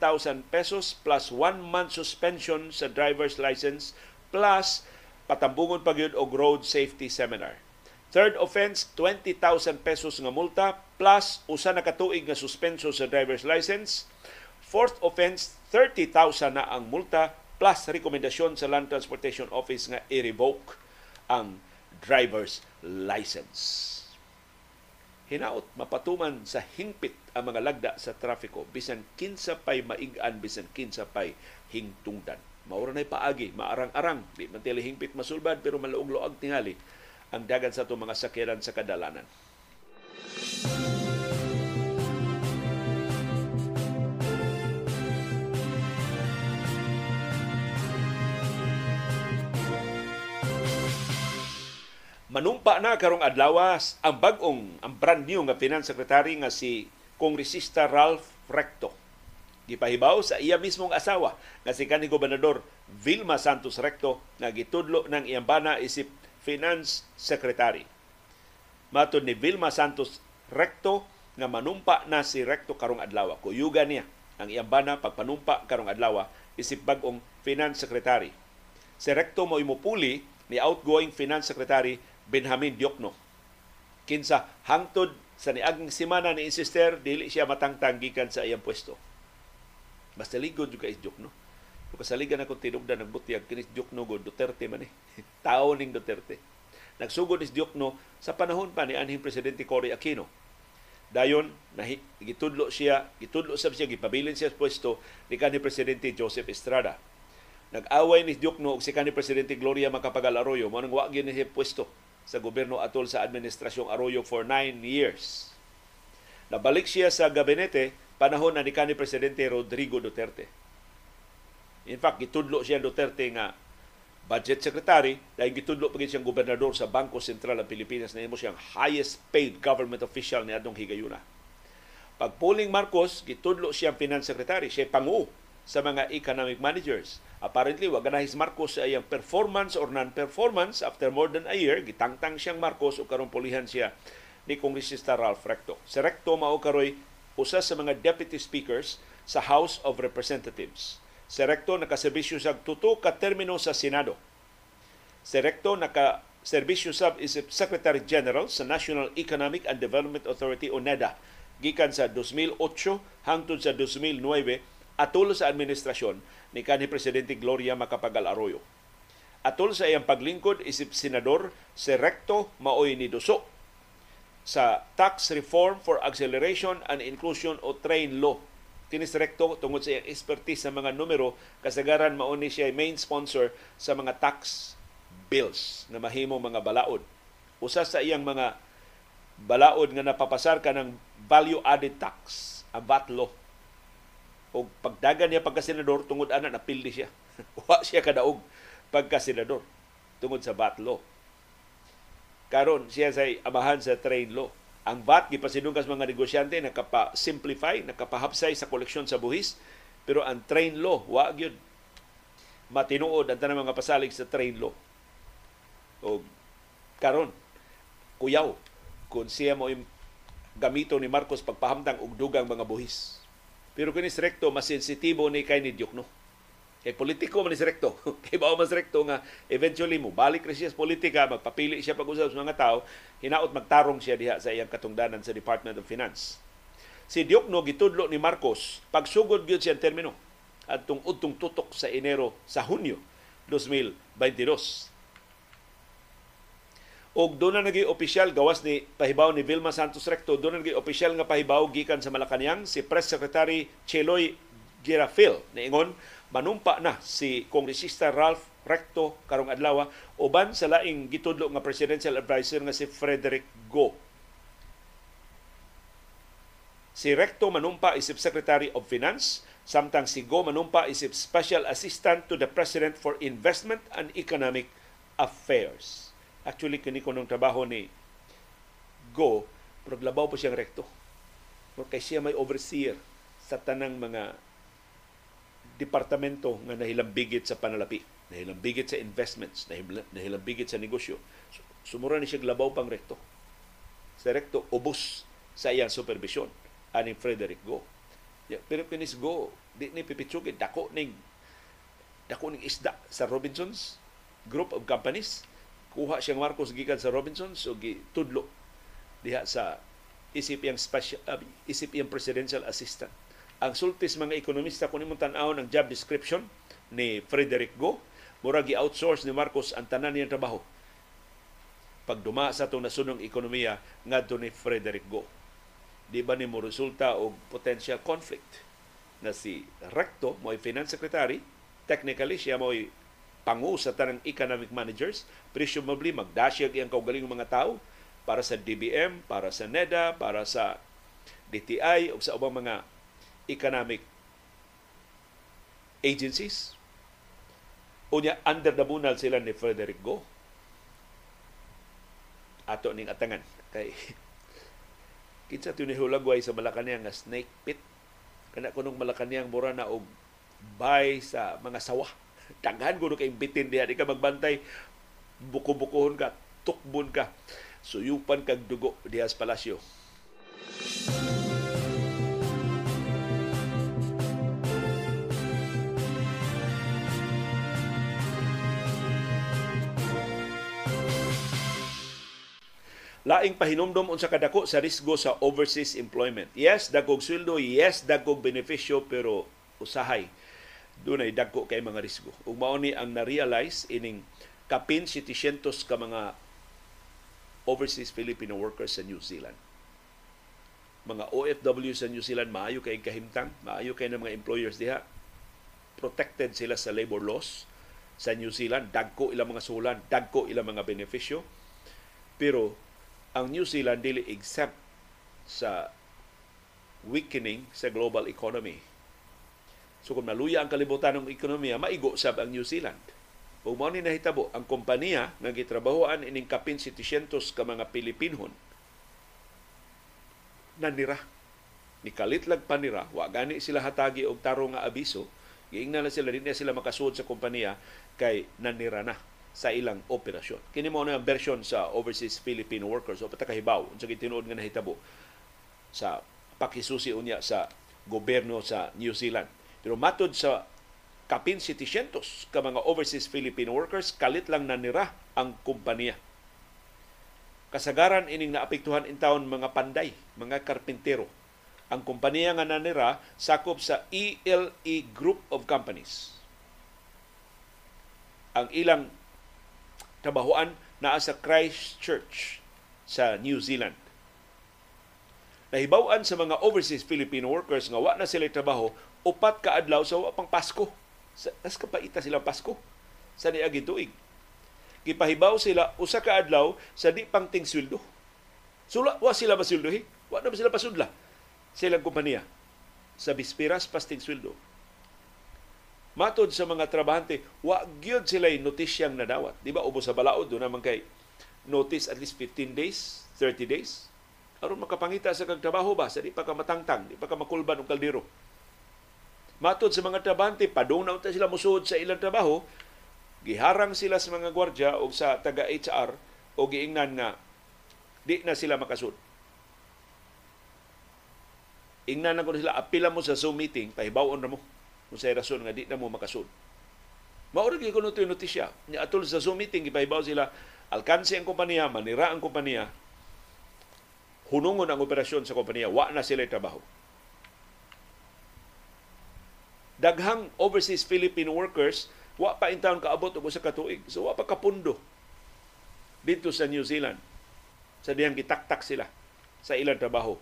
Speaker 1: pesos plus one month suspension sa driver's license plus patambungon pa og road safety seminar. Third offense, 20,000 pesos nga multa plus usa na katuig nga suspenso sa driver's license. Fourth offense, 30,000 na ang multa plus rekomendasyon sa Land Transportation Office nga i-revoke ang driver's license. Hinaot mapatuman sa hingpit ang mga lagda sa trafiko bisan kinsa pay maigan bisan kinsa pay hingtungdan. Maura na'y paagi, maarang-arang, di man hingpit masulbad pero maluog-luag tingali ang dagan sa itong mga sakyanan sa kadalanan. Manumpa na karong adlawas ang bagong ang brand new nga finance secretary nga si Kongresista Ralph Recto. Gipahibaw sa iya mismong asawa nga si kanhi gobernador Vilma Santos Recto nga gitudlo ng iyang bana isip Finance Secretary. Matod ni Vilma Santos Recto nga manumpa na si Recto karong adlaw. Kuyuga niya ang iyang bana pagpanumpa karong adlaw isip bagong Finance Secretary. Si Recto mo imupuli ni outgoing Finance Secretary Benjamin Diokno. Kinsa hangtod sa niaging semana ni insister dili siya matangtang gikan sa iyang pwesto. Basta ligod juga is Diokno o kasaligan akong tinugdan ng butyag kinis Diokno go Duterte man eh. Tao ning Duterte. Nagsugod ni Diokno sa panahon pa ni anhing presidente Cory Aquino. Dayon nahi, gitudlo siya, gitudlo sab siya gipabilin siya sa pwesto ni kanhi presidente Joseph Estrada. Nag-away ni Diokno og si kanhi presidente Gloria Macapagal Arroyo mo nang gyud siya pwesto sa gobyerno atol sa administrasyong Arroyo for nine years. Nabalik siya sa gabinete panahon na ni kanhi presidente Rodrigo Duterte In fact, gitudlo siya Duterte nga budget secretary dahil gitudlo pa siyang gobernador sa Bangko Sentral ng Pilipinas na imo siyang highest paid government official ni adtong higayuna. Pag polling Marcos, gitudlo siyang finance secretary, siya pangu sa mga economic managers. Apparently, wag na his Marcos sa iyang performance or non-performance after more than a year, gitangtang siyang Marcos o karong pulihan siya ni Kongresista Ralph Recto. Si Recto mao karoy usa sa mga deputy speakers sa House of Representatives Si Recto nakaserbisyo sa tuto ka termino sa Senado. Si Recto nakaserbisyo sa isip Secretary General sa National Economic and Development Authority o NEDA gikan sa 2008 hangtod sa 2009 atol sa administrasyon ni kanhi presidente Gloria Macapagal Arroyo. Atol sa iyang paglingkod isip senador si Recto maoy ni Duso sa Tax Reform for Acceleration and Inclusion o TRAIN Law kinis rekto tungod sa iyang expertise sa mga numero kasagaran mao ni siya main sponsor sa mga tax bills na mahimo mga balaod usa sa iyang mga balaod nga napapasar ka ng value added tax ang VAT law O pagdagan niya pagka senador tungod ana napildi siya. Wa siya kadaog pagka senador tungod sa VAT law. Karon siya sa amahan sa trade law. Ang VAT gipasidungkas mga negosyante nakapa-simplify, nakapahapsay sa koleksyon sa buhis, pero ang train law wa gyud matinuod ang tanang mga pasalig sa train law. O karon kuyaw kung siya mo gamito ni Marcos pagpahamtang og dugang mga buhis. Pero kini rekto mas sensitibo ni kay ni Diokno. Kay politiko man si rekto. Kay bao man si rekto nga eventually mo balik siya sa politika, magpapili siya pag-usap sa mga tao, hinaot magtarong siya diha sa iyang katungdanan sa Department of Finance. Si Diokno gitudlo ni Marcos pagsugod gyud siya termino adtong udtong tutok sa Enero sa Hunyo 2022 og doon na naging opisyal gawas ni pahibaw ni Vilma Santos Recto doon na naging opisyal nga pahibaw gikan sa Malacañang si Press Secretary Cheloy Girafil ingon manumpa na si kongresista Ralph Recto karong adlaw uban sa laing gitudlo nga presidential advisor nga si Frederick Go Si Recto manumpa isip Secretary of Finance, samtang si Go manumpa isip Special Assistant to the President for Investment and Economic Affairs. Actually, kini ko nung trabaho ni Go, pero labaw po siyang rekto. Pero kay siya may overseer sa tanang mga departamento nga nahilambigit sa panalapi, nahilambigit sa investments, nahilambigit sa negosyo. Sumura ni siya labaw pang rekto. Sa rekto, ubos sa iyang supervision ani Frederick Go. Pero kinis Go, di ni pipitsugid dako ning dako ning isda sa Robinsons Group of Companies kuha siyang Marcos gikan sa Robinson so gitudlo diha sa isip yang special uh, isip yang presidential assistant ang sultis mga ekonomista kun imong tan-aw ang job description ni Frederick Go mura gi-outsource ni Marcos ang tanan niyang trabaho. Pagduma sa itong nasunong ekonomiya ngadto ni Frederick Go. Di ba ni mo resulta og potential conflict? Na si Recto mo finance secretary technically siya mo pangu sa tanang economic managers, presumably magdasyag iyang kaugaling mga tao para sa DBM, para sa NEDA, para sa DTI o sa ubang mga economic agencies. Unya, under the bunal sila ni Frederick Go. Ato ning atangan. Kay kinsa tunihulagway sa Malacanang nga snake pit. Kana kunong Malacanang mura na og bay sa mga sawah daghan kuno kay bitin diha di ka magbantay buko-bukohon ka tukbon ka suyupan kag dugo diha sa palasyo laing pahinumdom unsa kadako sa risgo sa overseas employment. Yes, dagkog sweldo, yes, dagkog benepisyo pero usahay doon ay dagko kay mga risgo. Ug mao ni ang na-realize ining kapin 700 ka mga overseas Filipino workers sa New Zealand. Mga OFW sa New Zealand maayo kay kahimtang, maayo kay ng mga employers diha. Protected sila sa labor laws sa New Zealand, dagko ilang mga sulan, dagko ilang mga benepisyo. Pero ang New Zealand dili exempt sa weakening sa global economy So kung maluya ang kalibutan ng ekonomiya, maigo sab ang New Zealand. Kung mo ni nahitabo, ang kompanya nga gitrabahoan ining kapin 700 ka mga Pilipinhon nanira. Ni kalitlag panira, wa gani sila hatagi og tarong nga abiso, giingna na sila din sila makasuod sa kompanya kay nanira na sa ilang operasyon. Kini mo na ang version sa overseas Filipino workers o patakahibaw unsa gitinuod nga nahitabo sa pakisusi unya sa gobyerno sa New Zealand pero matod sa kapin 700 ka mga overseas Filipino workers, kalit lang nanira ang kumpanya. Kasagaran ining naapektuhan in taon mga panday, mga karpintero. Ang kumpanya nga nanira sakop sa ELE e Group of Companies. Ang ilang trabahoan naa sa Christchurch sa New Zealand nahibaw sa mga overseas Filipino workers nga wa na sila trabaho upat ka adlaw sa pang Pasko. Sa as kapaita sila Pasko sa niagi tuig. Gipahibaw sila usa ka adlaw sa di pang ting sweldo. Sula wa sila masuldohi. Wa na sila pasudla sa ilang kompanya. sa bispiras pastig sweldo. Matod sa mga trabahante, wa gyud sila notisyang nadawat. Di ba ubos sa balaod do naman kay notice at least 15 days, 30 days. Aron makapangita sa kagtrabaho ba sa di pa ka matangtang, di pa ka makulban og kaldero. Matod sa mga trabahante, padung na sila musuod sa ilang trabaho, giharang sila sa mga gwardya o sa taga HR o giingnan nga di na sila makasud. Ingnan na ko sila, apila mo sa Zoom meeting, pahibawon na mo kung sa rason nga di na mo makasud. Maura gyud kuno tuy notisya. Ni atol sa Zoom meeting ipahibaw sila alkanse ang kompanya, manira ang kompanya, hunungon ang operasyon sa kompanya, wa na sila trabaho. Daghang overseas Philippine workers wa pa in town kaabot og usa ka. So wa pa kapundo dito sa New Zealand. Sa diyang gitaktak sila sa ilang trabaho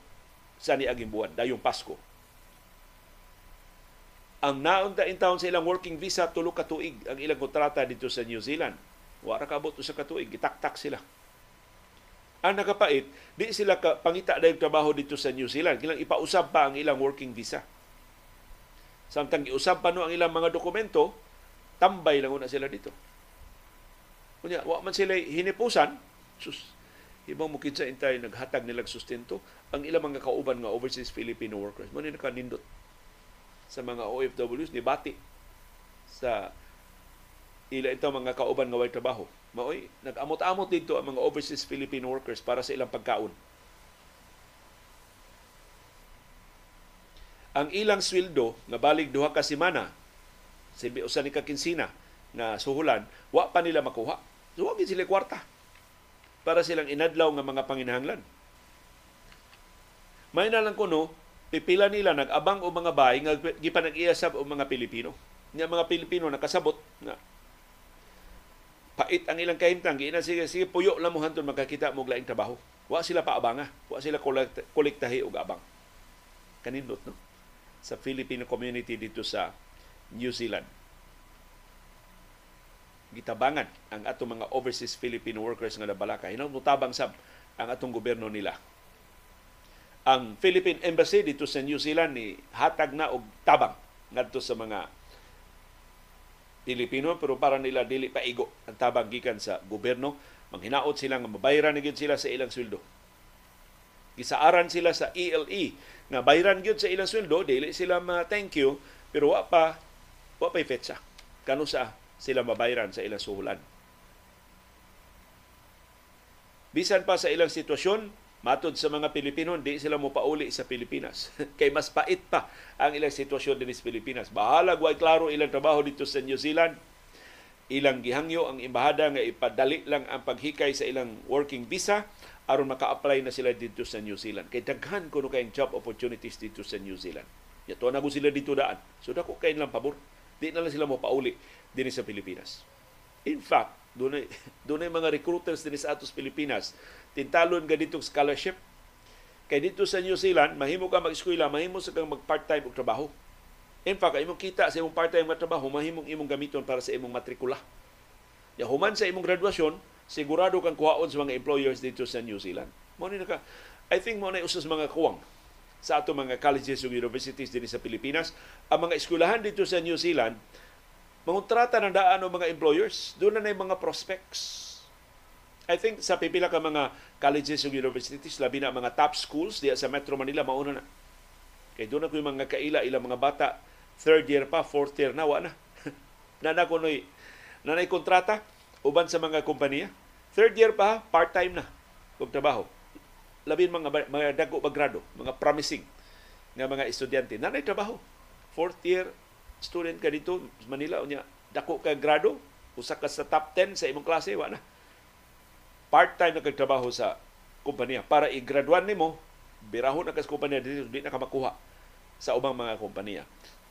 Speaker 1: sa niaging buwan, dayong Pasko ang naunta in town sa ilang working visa tulo ka tuig ang ilang kontrata dito sa New Zealand. Wa ra kabot sa katuig, gitaktak sila. Ang nakapait, di sila ka pangita dayong trabaho dito sa New Zealand. Kilang ipausab pa ang ilang working visa. Samtang giusab pa no ang ilang mga dokumento, tambay lang una sila dito. Kunya, wa man sila hinipusan, sus, ibang mukid sa intay naghatag nilang sustento, ang ilang mga kauban nga overseas Filipino workers, mo ni nakanindot sa mga OFWs ni bati sa ila ito mga kauban nga way trabaho. Maoy, nag-amot-amot dito ang mga overseas Philippine workers para sa ilang pagkaon. Ang ilang sweldo nga balig duha ka semana sa usa ni ka kinsina na suhulan, wa pa nila makuha. So, wag sila kwarta para silang inadlaw nga mga panginahanglan. May na lang kuno, pipila nila nag-abang o mga bahay nga gipanag-iyasab o mga Pilipino. Nga mga Pilipino nakasabot nga pait ang ilang kahimtang giina sige sige puyo lang mo hantud magkakita mo laing trabaho. Wa sila paabanga, wa sila kolektahi og abang. Kanindot no sa Filipino community dito sa New Zealand. Gitabangan ang atong mga overseas Filipino workers nga nabalaka. Hinaw mutabang sab ang atong gobyerno nila ang Philippine Embassy dito sa New Zealand ni hatag na og tabang ngadto sa mga Pilipino pero para nila dili pa igo ang tabang gikan sa gobyerno manghinaot sila nga mabayaran gyud sila sa ilang sweldo. Gisaaran sila sa ELE nga bayaran gyud sa ilang sweldo dili sila ma thank you pero wa pa wa pa fetsa kanu sa sila mabayaran sa ilang suhulan? Bisan pa sa ilang sitwasyon Matod sa mga Pilipino, di sila mo pauli sa Pilipinas. Kay mas pait pa ang ilang sitwasyon din sa Pilipinas. Bahala, guay klaro ilang trabaho dito sa New Zealand. Ilang gihangyo ang imbahada nga ipadali lang ang paghikay sa ilang working visa aron maka-apply na sila dito sa New Zealand. Kay daghan kuno kay job opportunities dito sa New Zealand. Yato na sila dito daan. So dako kay lang pabor. Di na lang sila mo pauli din sa Pilipinas. In fact, doon doon mga recruiters din sa atos Pilipinas tintalon ka dito scholarship. Kay dito sa New Zealand, mahimo ka mag-eskwela, mahimo sa kang mag-part-time og trabaho. In fact, imong kita sa imong part-time nga trabaho, mahimong imong gamiton para sa imong matrikula. Ya human sa imong graduasyon, sigurado kang kuhaon sa mga employers dito sa New Zealand. Mo ni naka I think mo na usas mga kuwang sa ato mga colleges ug universities din sa Pilipinas, ang mga eskwelahan dito sa New Zealand, mangontrata ng daan o mga employers, doon na na mga prospects I think sa pipila ka mga colleges ug universities, labi na mga top schools diya sa Metro Manila, mauna na. Kay doon na ko yung mga kaila, ilang mga bata, third year pa, fourth year na, na. Nana ko noy, nanay kontrata, uban sa mga kompanya. Third year pa, part-time na, kung trabaho. Labi mga, mga dago bagrado, mga promising nga mga estudyante. Nanay trabaho. Fourth year student ka dito, Manila, unya, dako ka grado, usa ka sa top 10 sa imong klase, wa na part-time na kagtrabaho sa kumpanya para i-graduan nimo birahon na kas kumpanya dito di na ka makuha sa ubang mga kumpanya.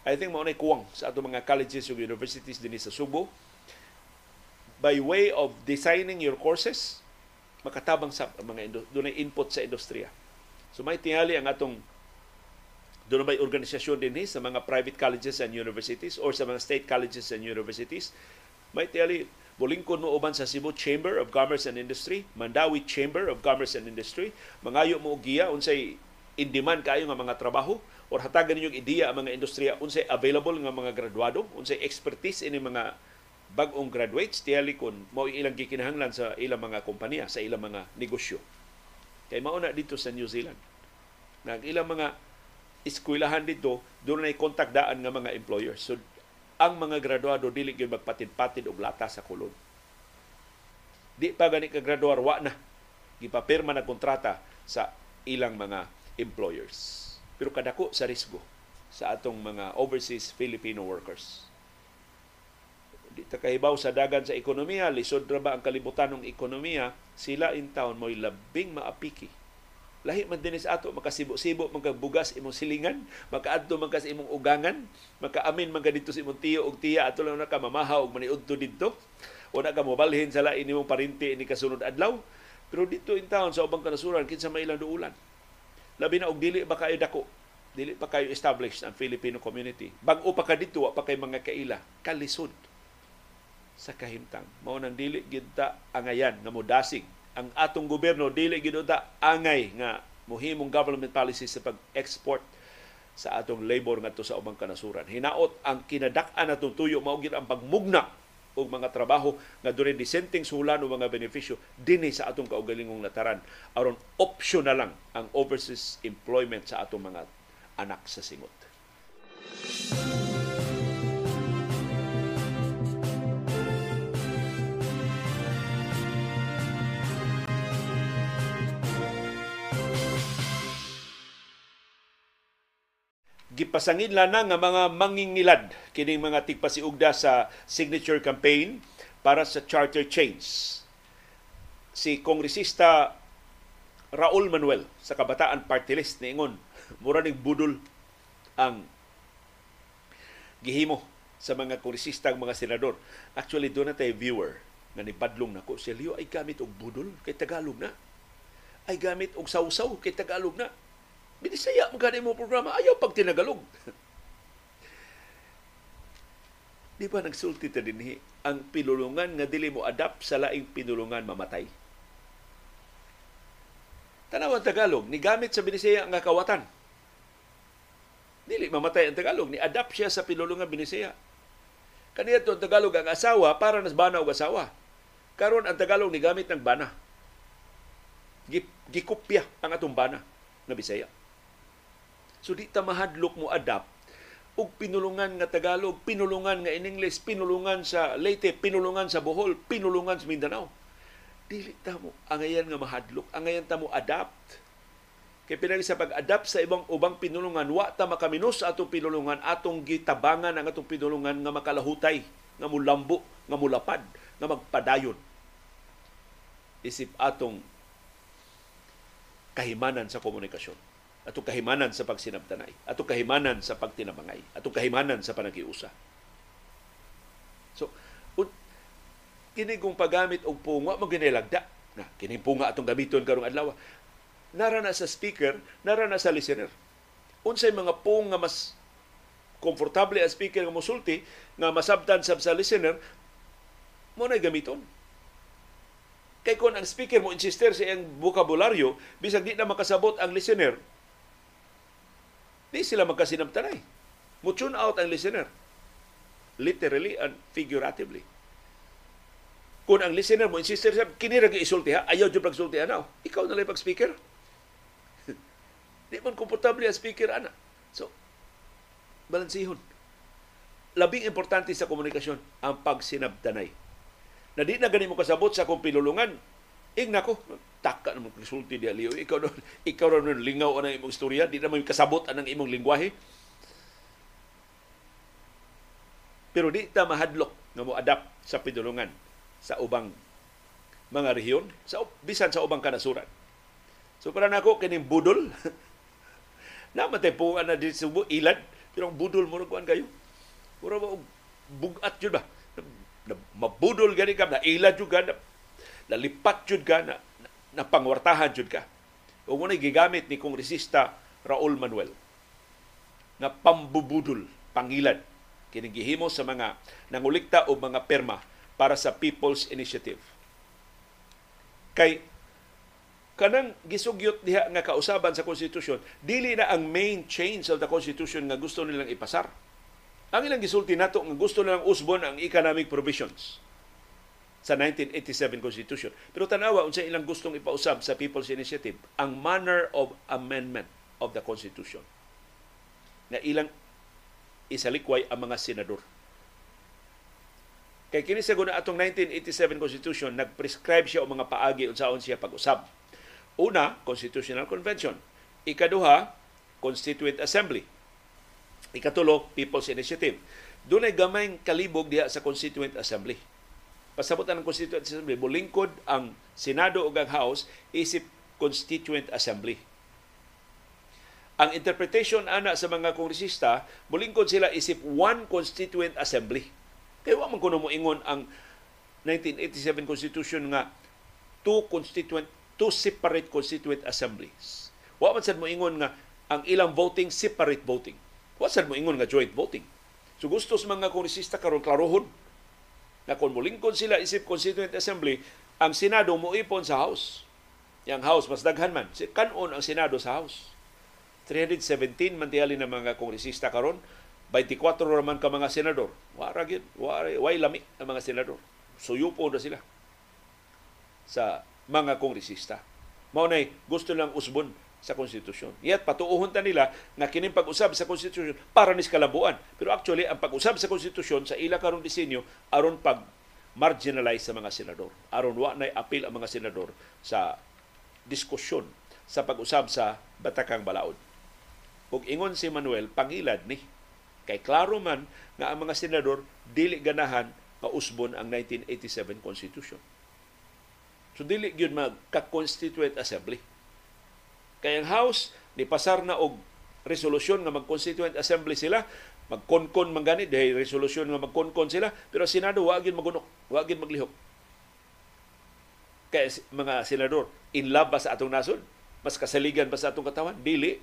Speaker 1: I think mao kuwang sa ato mga colleges ug universities dinhi sa Subo by way of designing your courses makatabang sa mga dunay input sa industriya. So may tingali ang atong doon may organisasyon din sa mga private colleges and universities or sa mga state colleges and universities. May tingali Bulingkod mo uban sa Cebu Chamber of Commerce and Industry, Mandawi Chamber of Commerce and Industry, mangayo mo giya unsay in demand kayo nga mga trabaho or hatagan ninyong ideya ang mga industriya unsay available nga mga graduado, unsay expertise ini mga bag-ong graduates tiyali kon mao ilang gikinahanglan sa ilang mga kompanya, sa ilang mga negosyo. Kay mauna dito sa New Zealand. Nag ilang mga eskwelahan dito, doon na contact daan nga mga employers. So, ang mga graduado dili gyud magpatid-patid og lata sa kulon. Di pa gani ka graduar wa na gipapirma na kontrata sa ilang mga employers. Pero kadako sa risgo sa atong mga overseas Filipino workers di ta kahibaw sa dagan sa ekonomiya, lisod ra ba ang kalibutan ng ekonomiya, sila in town mo'y labing maapiki. Lahi man dinis ato makasibo-sibo magkabugas imong silingan, makaadto man kas imong ugangan, makaamin man dito sa imong tiyo og tiya ato lang na ka mamahaw og maniudto didto. O na ka mobalhin sa lain imong parinti ni kasunod adlaw. Pero dito in town sa ubang kanasuran kinsa may ilang duulan. Labi na og dili ba kayo dako dili pa kayo established ang Filipino community. Bag-o pa ka dito, pa kay mga kaila. Kalisod sa kahimtang. Mao nang dili gid ta angayan nga modasig ang atong gobyerno dili gid angay nga muhimong government policy sa pag-export sa atong labor ngadto sa ubang kanasuran. Hinaot ang kinadak-an natong tuyo mao ang pagmugna og mga trabaho nga dunay disenteng sulan o mga benepisyo dinhi sa atong kaugalingong lataran aron option na lang ang overseas employment sa atong mga anak sa singot. Música gipasangin na nga mga mangingilad kining mga tigpasiugda sa signature campaign para sa charter change. Si kongresista Raul Manuel sa Kabataan Party List niingon mura ning budol ang gihimo sa mga kongresista mga senador. Actually, doon na viewer nga ni Padlong nako si Leo ay gamit og budol kay Tagalog na. Ay gamit og sausaw kay Tagalog na Binisaya mo gani mo programa, ayaw pag tinagalog. Di ba nagsulti ta dinhi ang pinulungan nga dili mo adapt sa laing pinulungan mamatay. Tanaw ang Tagalog, ni gamit sa Binisaya nga kawatan. Dili mamatay ang Tagalog, ni adapt siya sa pinulungan Binisaya. Kaniya to ang Tagalog ang asawa para nas bana og asawa. Karon ang Tagalog ni gamit ng bana. Gikopya ang atong bana na Bisaya. So di ta mahadlok mo adapt og pinulungan nga Tagalog, pinulungan nga in English, pinulungan sa Leyte, pinulungan sa Bohol, pinulungan sa Mindanao. Dili ta mo angayan nga mahadlok, angayan ta mo adapt. Kay pinagi sa pag-adapt sa ibang ubang pinulungan, wa ta makaminos atong pinulungan, atong gitabangan ang atong pinulungan nga makalahutay, nga mulambo, nga mulapad, nga magpadayon. Isip atong kahimanan sa komunikasyon atong kahimanan sa pagsinabtanay, atong kahimanan sa pagtinabangay, atong kahimanan sa panagiusa. So, kini kung paggamit og punga mo ginilagda na kini punga atong gamiton karong adlaw. Nara na sa speaker, nara na sa listener. Unsay mga pung nga mas komportable ang speaker nga mosulti nga masabtan sab sa listener mo na gamiton. Kay kung ang speaker mo insister sa iyang bokabularyo, bisag di na makasabot ang listener, Di sila magkasinabtanay. Mutune out ang listener. Literally and figuratively. Kung ang listener mo insister sa kini ra isulti ha, ayaw jud pagsulti ana. Ikaw na lang pag speaker. Di man komportable ang speaker ana. So balansihon. Labing importante sa komunikasyon ang pagsinabtanay. Na di na gani mo kasabot sa kung pilulungan, ing nako, taka naman kisulti di aliyo. Ikaw ron, ikaw ron lingaw ang imong istorya, di naman kasabot ang imong lingwahe. Pero di ta mahadlok nga mo adapt sa pinulungan sa ubang mga rehiyon, sa bisan sa ubang kanasuran. So para nako kining budol, namatay po na di subo ilad, pero ang budol mo kuan kayo. Mura ba bugat jud ba? Mabudol gani ka na ilad jud ka na nalipat jud ka na napangwartahan jud ka. O mo gigamit ni kongresista Raul Manuel nga pambubudol, pangilad kining gihimo sa mga nangulikta o mga perma para sa People's Initiative. Kay kanang gisugyot diha nga kausaban sa konstitusyon dili na ang main change of the constitution nga gusto nilang ipasar ang ilang gisulti nato nga gusto nilang usbon ang economic provisions sa 1987 Constitution. Pero tanawa, unsa ilang gustong ipausab sa People's Initiative, ang manner of amendment of the Constitution. Na ilang isalikway ang mga senador. Kay kini sa guna atong 1987 Constitution, nag-prescribe siya o mga paagi unsaon siya pag-usab. Una, Constitutional Convention. Ikaduha, Constituent Assembly. Ikatulo, People's Initiative. Doon ay gamayng kalibog diha sa Constituent Assembly pasabutan ng Constituent Assembly, bulingkod ang Senado o ang House isip Constituent Assembly. Ang interpretation ana sa mga kongresista, bulingkod sila isip one Constituent Assembly. Kaya wa man kuno mo ingon ang 1987 Constitution nga two constituent two separate constituent assemblies. Wa man sad mo ingon nga ang ilang voting separate voting. Wa sad mo ingon nga joint voting. So gusto sa mga kongresista karon klarohon na kung mulingkod sila isip Constituent Assembly, ang Senado muipon sa House. Yang House, mas daghan man. Kanon ang Senado sa House. 317 man tiyali ng mga kongresista karon 24 naman ka mga senador. Wara gyud, wara way lami ang mga senador. Suyupo na sila sa mga kongresista. Mao nay gusto lang usbon sa konstitusyon. Yet patuuhon ta nila nga kining pag-usab sa konstitusyon para ni kalabuan. Pero actually ang pag-usab sa konstitusyon sa ila karong disenyo aron pag marginalize sa mga senador. Aron wa nay apil ang mga senador sa diskusyon sa pag-usab sa Batakang Balaod. Ug ingon si Manuel pangilad ni kay klaro man nga ang mga senador dili ganahan mausbon ang 1987 Constitution. So dili gyud magka-constituent assembly Kay ang House, ni pasar na og resolusyon nga mag-constituent assembly sila, magkonkon man gani dahil resolusyon nga magkonkon sila, pero Senado wa gyud magunok, wa gyud maglihok. Kay mga senador, in love ba sa atong nasod? Mas kasaligan ba sa atong katawan? Dili.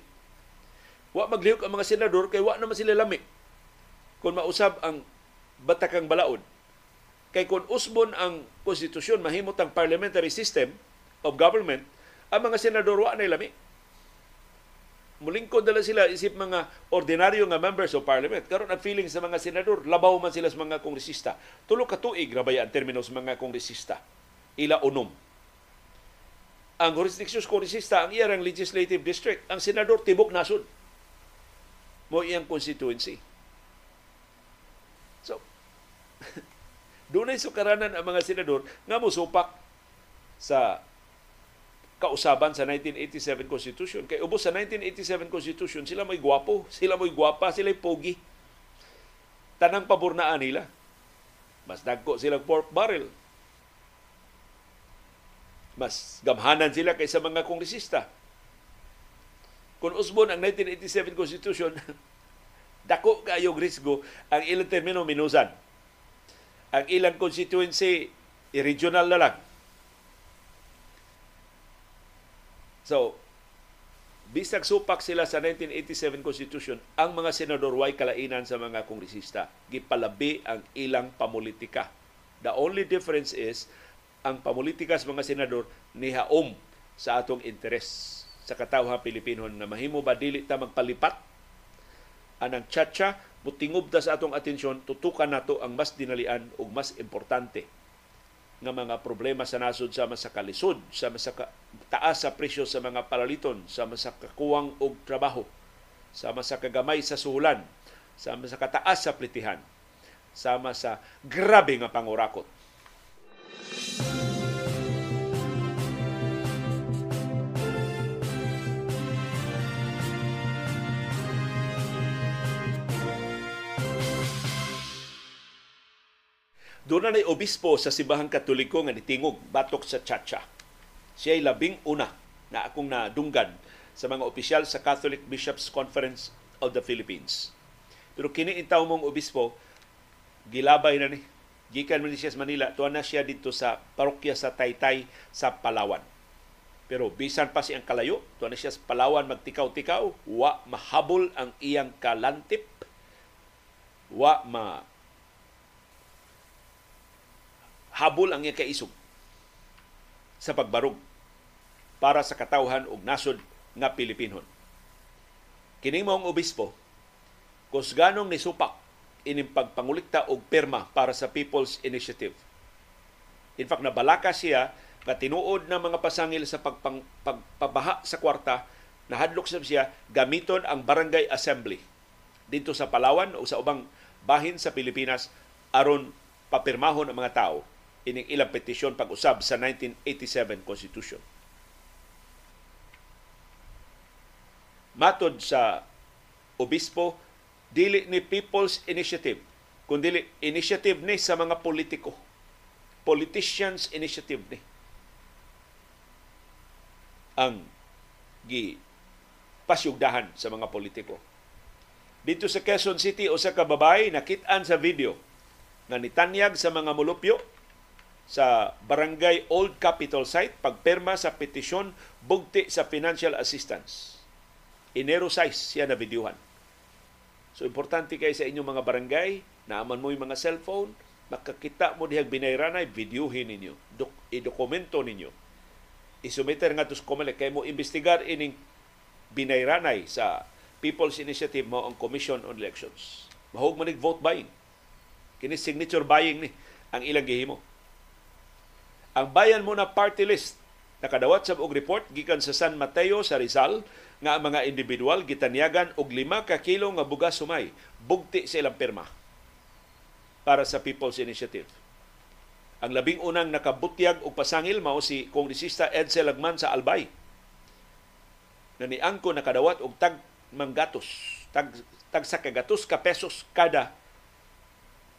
Speaker 1: Wa maglihok ang mga senador kay wa naman sila lami. Kung mausab ang batakang balaod. Kay kung usbon ang konstitusyon, mahimot ang parliamentary system of government, ang mga senador wa na lami mulingkod dala sila isip mga ordinaryo nga members of parliament. Karon ang feeling sa mga senador, labaw man sila sa mga kongresista. Tulo ka tuig rabaya ang termino sa mga kongresista. Ila unom. Ang jurisdiction kongresista ang iyang legislative district. Ang senador tibok nasod. Mo iyang constituency. So, doon ay sukaranan ang mga senador nga mo supak sa kausaban sa 1987 Constitution. Kay ubos sa 1987 Constitution, sila may gwapo, sila may gwapa, sila may pogi. Tanang paburnaan nila. Mas dagko silang pork barrel. Mas gamhanan sila kaysa mga kongresista. Kung usbon ang 1987 Constitution, dako kayong risgo ang ilang termino minusan. Ang ilang constituency, i-regional na lang So, bisag supak sila sa 1987 Constitution, ang mga senador way kalainan sa mga kongresista. Gipalabi ang ilang pamulitika. The only difference is, ang pamulitika sa mga senador nihaom sa atong interes sa katawha Pilipino na mahimo ba dili ta magpalipat anang chacha mutingob ta sa atong atensyon tutukan nato ang mas dinalian ug mas importante nga mga problema sa nasod sama sa kalisod, sama sa taas sa presyo sa mga palaliton, sama sa kakuwang og trabaho, sama sa kagamay sa suhulan, sama sa kataas sa plitihan, sama sa grabe nga pangurakot. Doon na obispo sa Sibahang Katoliko nga nitingog batok sa Chacha. Siya ay labing una na akong nadunggan sa mga opisyal sa Catholic Bishops Conference of the Philippines. Pero kini intaw mong obispo, gilabay na ni. Gikan man siya sa Manila, tuwa na siya dito sa parokya sa Taytay sa Palawan. Pero bisan pa siyang kalayo, tuwa na siya sa Palawan magtikaw-tikaw, wa mahabol ang iyang kalantip, wa ma habol ang iya kaisog sa pagbarog para sa katawhan ug nasod nga Pilipinon. Kining maong obispo, kusganong ni supak ining pagpangulikta og pirma para sa People's Initiative. In fact, nabalaka siya nga tinuod ng mga pasangil sa pagpang, pagpabaha sa kwarta, nahadlok sa siya gamiton ang barangay assembly dito sa Palawan o sa ubang bahin sa Pilipinas aron papirmahon ang mga tao ining ilang petisyon pag-usab sa 1987 Constitution. Matod sa obispo, dili ni People's Initiative, kundi initiative ni sa mga politiko. Politicians Initiative ni. Ang gi pasyugdahan sa mga politiko. Dito sa Quezon City, o sa kababay, nakitaan sa video na nitanyag sa mga mulupyo sa Barangay Old Capital Site pagperma sa petisyon bugti sa financial assistance. Enero 6 siya na videohan. So importante kay sa inyong mga barangay, naaman mo yung mga cellphone, makakita mo dihag binayranay, videohin ninyo, dok, i-dokumento ninyo. Isumiter nga tos komele kay mo investigar ining binayranay sa People's Initiative mo ang Commission on Elections. Mahog man vote buying. Kini signature buying ni ang ilang gihimo. Ang bayan mo na party list nakadawat sa og report gikan sa San Mateo sa Rizal nga ang mga individual gitanyagan og lima ka kilo nga bugas sumay bugti sa ilang pirma para sa People's Initiative. Ang labing unang nakabutyag og pasangil mao si Kongresista Edsel Lagman sa Albay. Na ni angko nakadawat og tag manggatos, tag, tag sa kagatos ka pesos kada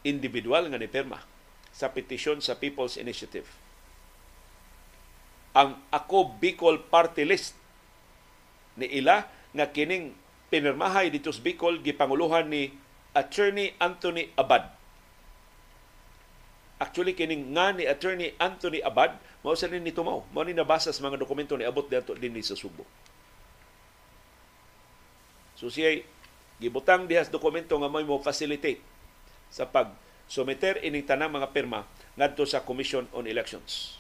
Speaker 1: individual nga ni pirma sa petisyon sa People's Initiative ang Ako Bicol Party List ni ila nga kining pinirmahay dito sa Bicol gipanguluhan ni Attorney Anthony Abad. Actually kining nga ni Attorney Anthony Abad mao sa ni tumaw, mao ni nabasa sa mga dokumento ni abot dito din sa Subo. So siya gibutang diha dokumento nga may mo facilitate sa pag sumeter ining tanang mga pirma ngadto sa Commission on Elections.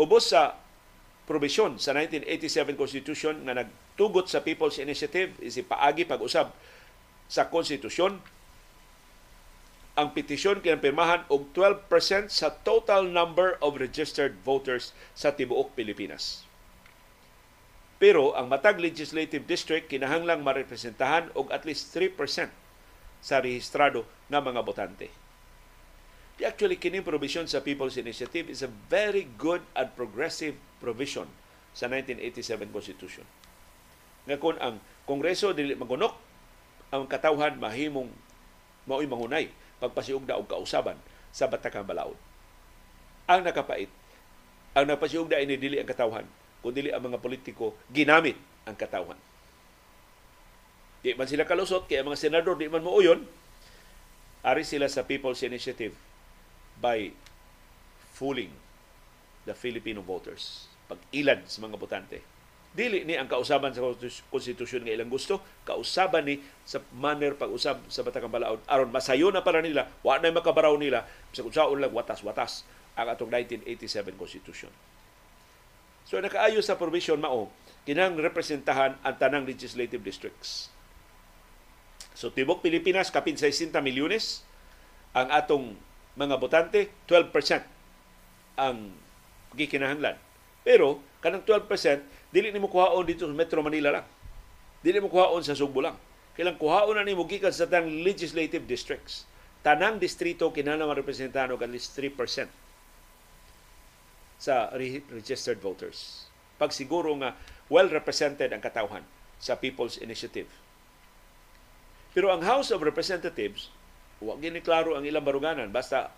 Speaker 1: Ubos sa probisyon sa 1987 Constitution nga nagtugot sa People's Initiative is paagi pag-usab sa konstitusyon ang petisyon kinapirmahan og 12% sa total number of registered voters sa tibuok Pilipinas. Pero ang matag legislative district kinahanglang marepresentahan og at least 3% sa rehistrado nga mga botante. Actually, kining provision sa People's Initiative is a very good and progressive provision sa 1987 Constitution. Nga kung ang Kongreso dili magunok, ang katawhan mahimong mao'y mangunay pagpasiugda og kausaban sa Batakang Balaod. Ang nakapait, ang napasiugda ini dili ang katawhan, kundi ang mga politiko ginamit ang katawhan. Di man sila kalusot, kaya mga senador di man mo uyon, ari sila sa People's Initiative by fooling the Filipino voters. Pag-ilad sa mga botante. Dili ni ang kausaban sa konstitusyon nga ilang gusto, kausaban ni sa manner pag-usab sa Batakang Balaod aron masayo na para nila, wa na makabaraw nila sa unsaon lang watas-watas ang atong 1987 Constitution. So nakaayo sa provision mao kinang representahan ang tanang legislative districts. So tibok Pilipinas kapin 60 milyones ang atong mga botante, 12% ang gikinahanglan. Pero, kanang 12%, dili ni mo kuhaon dito sa Metro Manila lang. Dili mo kuhaon sa Sugbo lang. Kailang kuhaon na ni mo gikan sa tanang legislative districts. Tanang distrito kinahanglan at least 3% sa registered voters. Pag siguro nga well represented ang katawhan sa People's Initiative. Pero ang House of Representatives Wa gini klaro ang ilang baruganan basta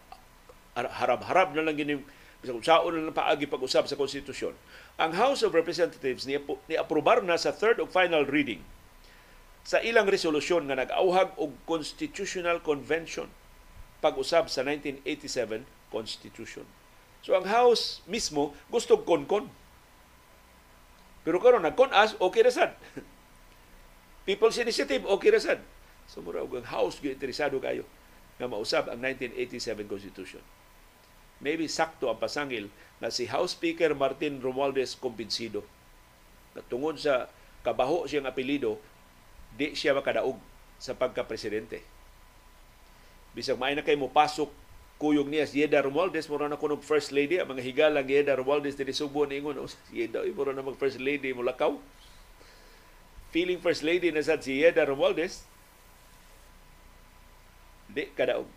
Speaker 1: harab-harab na lang gini kung saon na lang paagi pag-usab sa konstitusyon. Ang House of Representatives ni, ni aprobar na sa third of final reading sa ilang resolusyon nga nag-auhag og Constitutional Convention pag-usab sa 1987 Constitution. So ang House mismo gusto konkon. Pero karon nagkon-as okay ra sad. People's Initiative okay ra sad. So mura ang House gyud interesado kayo nga mausab ang 1987 Constitution. maybe sakto ang pasangil na si House Speaker Martin Romualdez kumbinsido na tungod sa kabaho siyang apelido, di siya makadaog sa pagka-presidente. Bisag maay na kay mo pasok kuyog niya si Yeda Romualdez mura na kuno first lady ang mga higalang Yeda Romualdez dinhi Subo ningon oh, si Yeda mura na mag first lady mo lakaw feeling first lady na sad si Yeda Romualdez di kadaog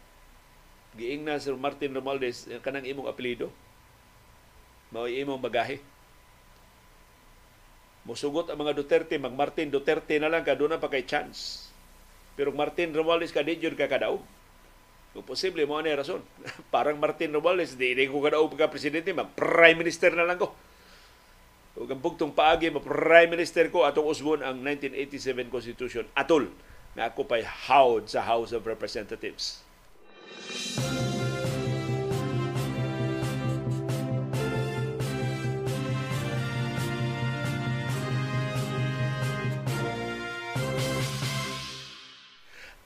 Speaker 1: giing na si Martin Romualdez kanang imong apelyido mao imong bagahe musugot ang mga Duterte mag Martin Duterte na lang kaduna pa kay chance pero Martin Romualdez ka di ka kadaog kung posible, mo na rason. Parang Martin Romualdez, di, di ko kadaog pagka presidente, mag-prime minister na lang ko. Ug ang bugtong paagi, ma-prime minister ko atong usbon ang 1987 Constitution. Atol, na ako pa'y howd sa House of Representatives.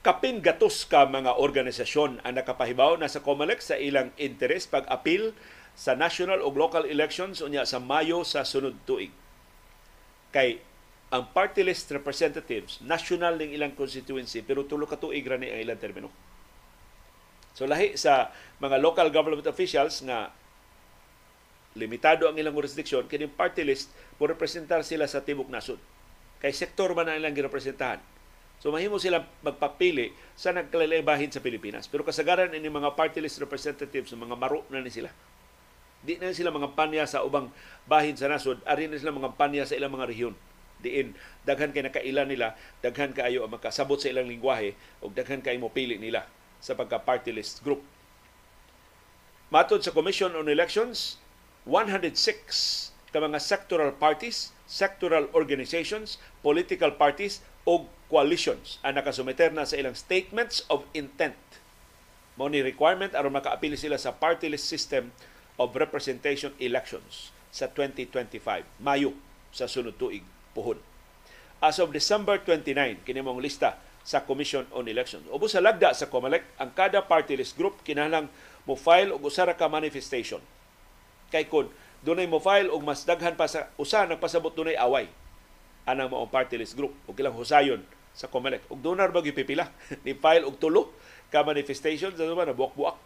Speaker 1: kapin gatos ka mga organisasyon ang nakapahibaw na sa COMELEC sa ilang interes pag-apil sa national o local elections unya sa Mayo sa sunod tuig. Kay ang party list representatives, national ning ilang constituency, pero tulo ka tuig ni ang ilang termino. So lahi sa mga local government officials nga limitado ang ilang jurisdiction, kini party list mo representar sila sa tibok nasod. Kay sektor man ang ilang girepresentahan So mahimo sila magpapili sa nagkalalabahin sa Pilipinas. Pero kasagaran ini mga party list representatives, mga maro na ni sila. Di na sila mga panya sa ubang bahin sa nasod, ari na sila mga panya sa ilang mga rehiyon. Diin, daghan kay nakailan nila, daghan kaayo ang makasabot sa ilang lingwahe, o daghan kay mo pili nila sa pagka-party list group. Matod sa Commission on Elections, 106 ka mga sectoral parties, sectoral organizations, political parties, o coalitions ang nakasumeter na sa ilang statements of intent. Mo ni requirement aron makaapili sila sa party list system of representation elections sa 2025, Mayo sa sunod tuig puhon. As of December 29, kini mong lista sa Commission on Elections. Ubos sa lagda sa COMELEC, ang kada party list group kinahanglang mo file og usa ka manifestation. Kay kun dunay mo file og mas daghan pa sa usa nagpasabot dunay away anang mao party list group o kilang husayon sa COMELEC. Ug donar ba pipila ni file og tulo ka manifestations ano ba na buak-buak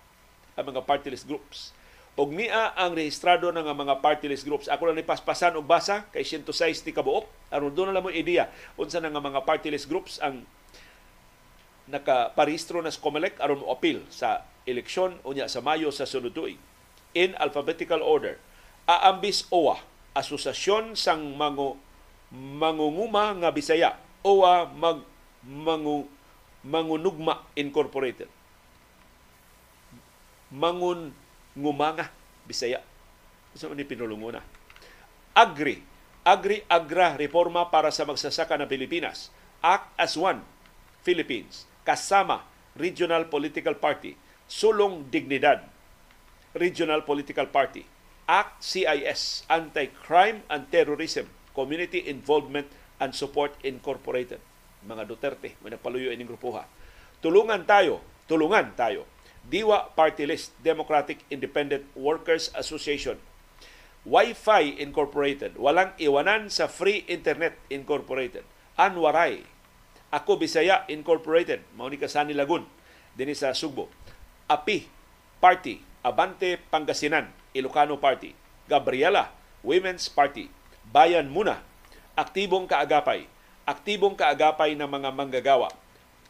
Speaker 1: ang mga party list groups. Og niya ang rehistrado ng mga party list groups. Ako lang ni paspasan og basa kay 106 ti kabuok aron doon na mo ideya unsa na nga mga party list groups ang nakaparehistro na sa COMELEC aron mo appeal sa eleksyon unya sa Mayo sa sunod tuig. In alphabetical order, Aambis OWA, Asosasyon sang Mango Mangunguma nga Bisaya OWA mag mangu, Mangunugma Incorporated. Mangun ngumanga Bisaya. Sa ni pinulunguna. Agri, Agri Agra Reforma para sa magsasaka ng Pilipinas. Act as One Philippines. Kasama Regional Political Party. Sulong Dignidad Regional Political Party. Act CIS Anti-Crime and Terrorism Community Involvement and Support Incorporated. Mga Duterte, may nagpaluyo ining grupuha. Tulungan tayo, tulungan tayo. Diwa Party List, Democratic Independent Workers Association, Wi-Fi Incorporated, Walang Iwanan sa Free Internet Incorporated, Anwaray, Ako Bisaya Incorporated, mao ni Kasani Lagun, dinhi sa Sugbo, API Party, Abante Pangasinan, Ilocano Party, Gabriela Women's Party, Bayan Muna, aktibong kaagapay, aktibong kaagapay ng mga manggagawa.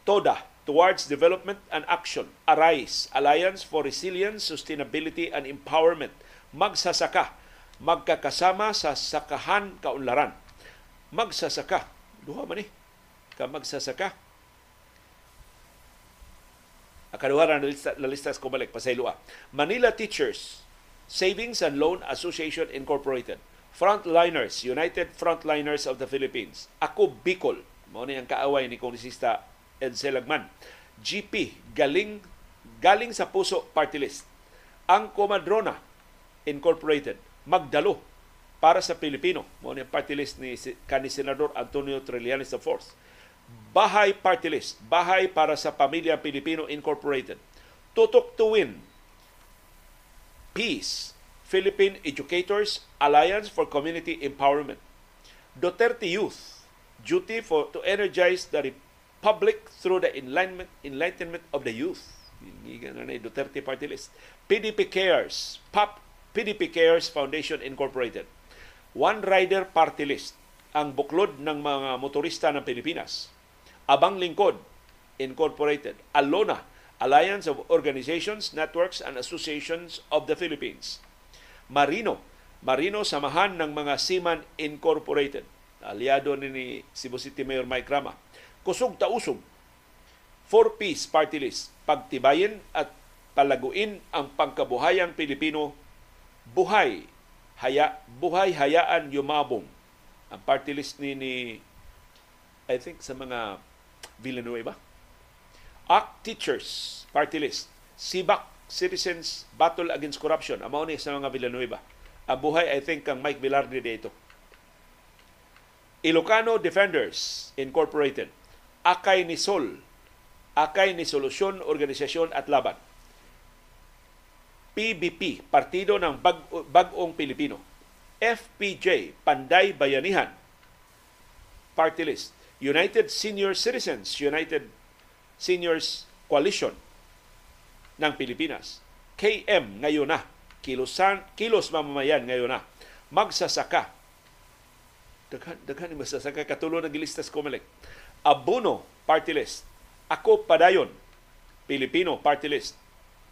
Speaker 1: TODA, Towards Development and Action, ARISE, Alliance for Resilience, Sustainability and Empowerment, magsasaka, magkakasama sa sakahan kaunlaran. Magsasaka, duha man eh, ka magsasaka. Akaduha na lista, na lista ko balik, pasaylua. Manila Teachers, Savings and Loan Association Incorporated, Frontliners, United Frontliners of the Philippines. Ako Bicol, mo ni ang kaaway ni Kongresista Ed Selagman. GP, galing galing sa puso party list. Ang Comadrona Incorporated, magdalo para sa Pilipino. Mo ni party list ni kani Senador Antonio Trillanes IV. Bahay Party List, Bahay para sa Pamilya Pilipino Incorporated. Tutok to win, Peace, Philippine Educators Alliance for Community Empowerment. Duterte Youth, duty for to energize the republic through the enlightenment, enlightenment of the youth. Na Duterte Party List. PDP Cares, PAP, PDP Cares Foundation Incorporated. One Rider Party List, ang buklod ng mga motorista ng Pilipinas. Abang Lingkod Incorporated. Alona, Alliance of Organizations, Networks, and Associations of the Philippines. Marino, Marino Samahan ng mga Seaman Incorporated. Aliado ni, ni Cebu City Mayor Mike Rama. Kusog Tausog, Four-Piece Party List. Pagtibayin at palaguin ang pangkabuhayang Pilipino. Buhay haya buhay hayaan yumabong. Ang party list ni, ni I think sa mga Villanueva. ACT Teachers Party List. SIBAC Citizens Battle Against Corruption. Amo ni sa mga Villanueva. Ang buhay I think kang Mike Velarde dito. Ilocano Defenders Incorporated Akay ni Sol Akay ni Solusyon Organisasyon at Laban PBP, Partido ng Bag Bagong Pilipino. FPJ, Panday Bayanihan, Party List. United Senior Citizens, United Seniors Coalition ng Pilipinas. KM ngayon na. Kilosan, kilos mamamayan ngayon na. Magsasaka. Daghan, daghan ni magsasaka. Katulo ng gilistas Comelec. Abuno, Party List. Ako Padayon, Pilipino Party List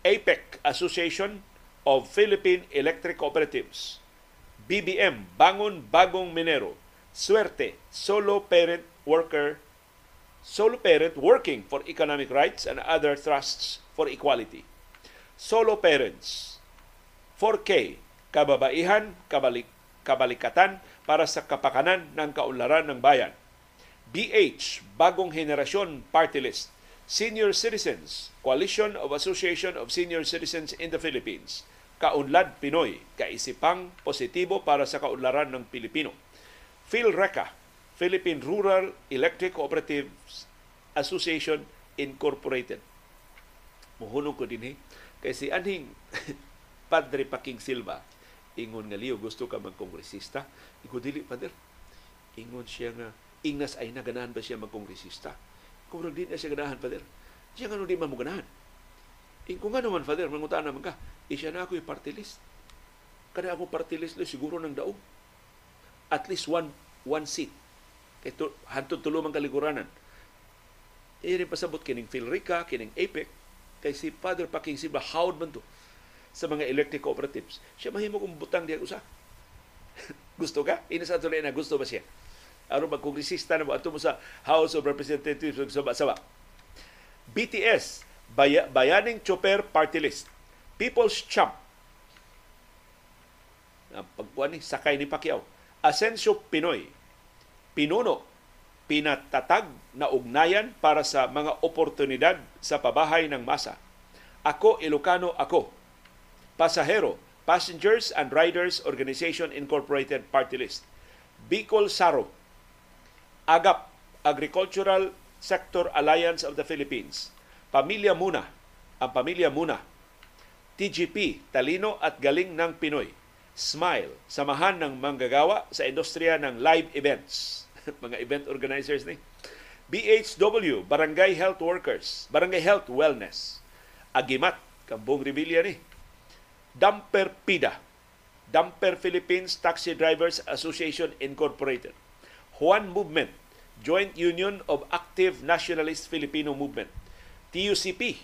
Speaker 1: APEC, Association of Philippine Electric Cooperatives. BBM, Bangon Bagong Minero. Suerte, Solo Parent Worker, Solo Parent Working for Economic Rights and Other Trusts for Equality. Solo Parents, 4K, Kababaihan, Kabalik, Kabalikatan para sa kapakanan ng kaunlaran ng bayan. BH, Bagong Henerasyon Party List. Senior Citizens, Coalition of Association of Senior Citizens in the Philippines. Kaunlad Pinoy, kaisipang positibo para sa kaunlaran ng Pilipino. PhilReca, Philippine Rural Electric Cooperatives Association Incorporated. Muhunong ko din eh, kay si Anhing Padre Paking Silva, ingon nga liyo gusto ka magkongresista, iko dili pader. Ingon siya nga ingnas ay naganahan ba siya magkongresista? Kung di na siya ganahan, Father, siya nga di man mo ganahan. In, kung nga naman, Father, mangutaan naman ka, isya na ako yung party list. Kada ako party list, siguro ng daog. At least one one seat. Kay to, hantod tulo mang kaliguranan. E rin pasabot kining Philrica, kining APEC, kay si Father Paking Silva, howd man to sa mga electric cooperatives. Siya mahimo kong butang diya usa. gusto ka? Ina sa na gusto ba siya? Aron magkongresista na ato mo sa House of Representatives ug sama-sama. BTS Bay- Bayaning Chopper Party List. People's Champ. Ang pagkuan ni sakay ni Pacquiao. Asensio Pinoy. Pinuno pinatatag na ugnayan para sa mga oportunidad sa pabahay ng masa. Ako Ilocano ako. Pasahero, Passengers and Riders Organization Incorporated Party List. Bicol Saro, AGAP, Agricultural Sector Alliance of the Philippines. Pamilya Muna, ang Pamilya Muna. TGP, Talino at Galing ng Pinoy. Smile, samahan ng manggagawa sa industriya ng live events. Mga event organizers ni. BHW, Barangay Health Workers, Barangay Health Wellness. Agimat, Kambong Rebilla ni. Dumper PIDA, Dumper Philippines Taxi Drivers Association Incorporated. Juan Movement, Joint Union of Active Nationalist Filipino Movement. TUCP,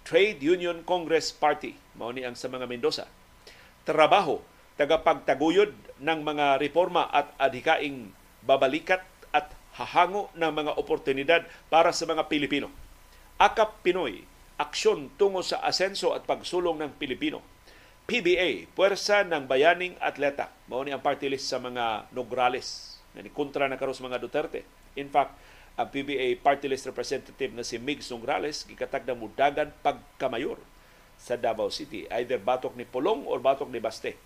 Speaker 1: Trade Union Congress Party, mao ni ang sa mga Mendoza. Trabaho, tagapagtaguyod ng mga reforma at adhikaing babalikat at hahango ng mga oportunidad para sa mga Pilipino. Akap Pinoy, aksyon tungo sa asenso at pagsulong ng Pilipino. PBA, Puwersa ng Bayaning Atleta. Mao ni ang party list sa mga Nograles na kontra na karos mga Duterte. In fact, ang PBA party list representative na si Migs Nograles gikatag na mudagan pagkamayor sa Davao City. Either batok ni Polong or batok ni Baste.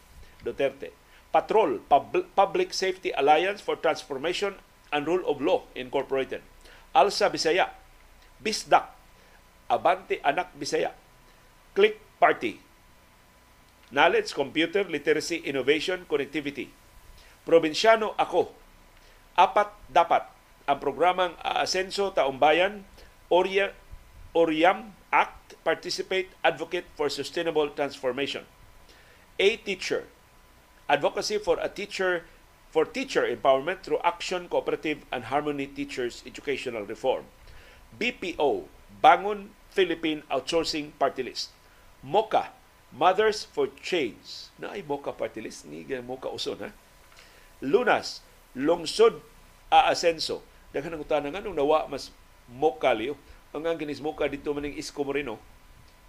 Speaker 1: Duterte. Patrol, Pub- Public Safety Alliance for Transformation and Rule of Law Incorporated. Alsa Bisaya, Bisdak, Abante Anak Bisaya, Click Party, Knowledge, Computer, Literacy, Innovation, Connectivity. Probinsyano ako. Apat dapat ang programang Asenso Taumbayan, Orya, Oriam Act, Participate, Advocate for Sustainable Transformation. A teacher. Advocacy for a teacher for teacher empowerment through action, cooperative, and harmony teachers educational reform. BPO, Bangon Philippine Outsourcing Party List. MOCA, Mothers for Change. Na ay MOCA Party List, ni MOCA Uson, ha? Lunas, Lungsod Aasenso. Daghan ang utana nga nung nawa mas MOCA liyo. Ang ang ginis MOCA dito maning Isko Moreno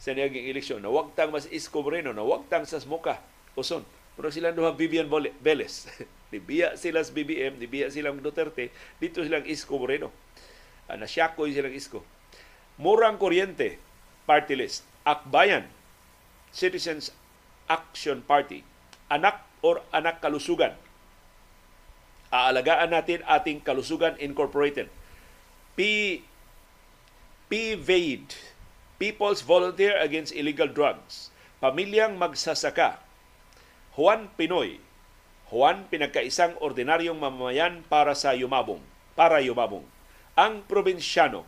Speaker 1: sa niyaging eleksyon. Nawagtang mas Isko Moreno, nawagtang sa MOCA Uson. Pero sila duha Vivian Veles. nibiya sila sa BBM, nibiya silang Duterte, dito silang Isko Moreno. Uh, nasyakoy silang Isko. Murang Kuryente, party list. Akbayan, Citizens Action Party. Anak or anak kalusugan. Aalagaan natin ating kalusugan incorporated. P PVAID, People's Volunteer Against Illegal Drugs. Pamilyang magsasaka. Juan Pinoy, Juan pinagkaisang ordinaryong mamamayan para sa yumabong, para yumabong. Ang probinsyano,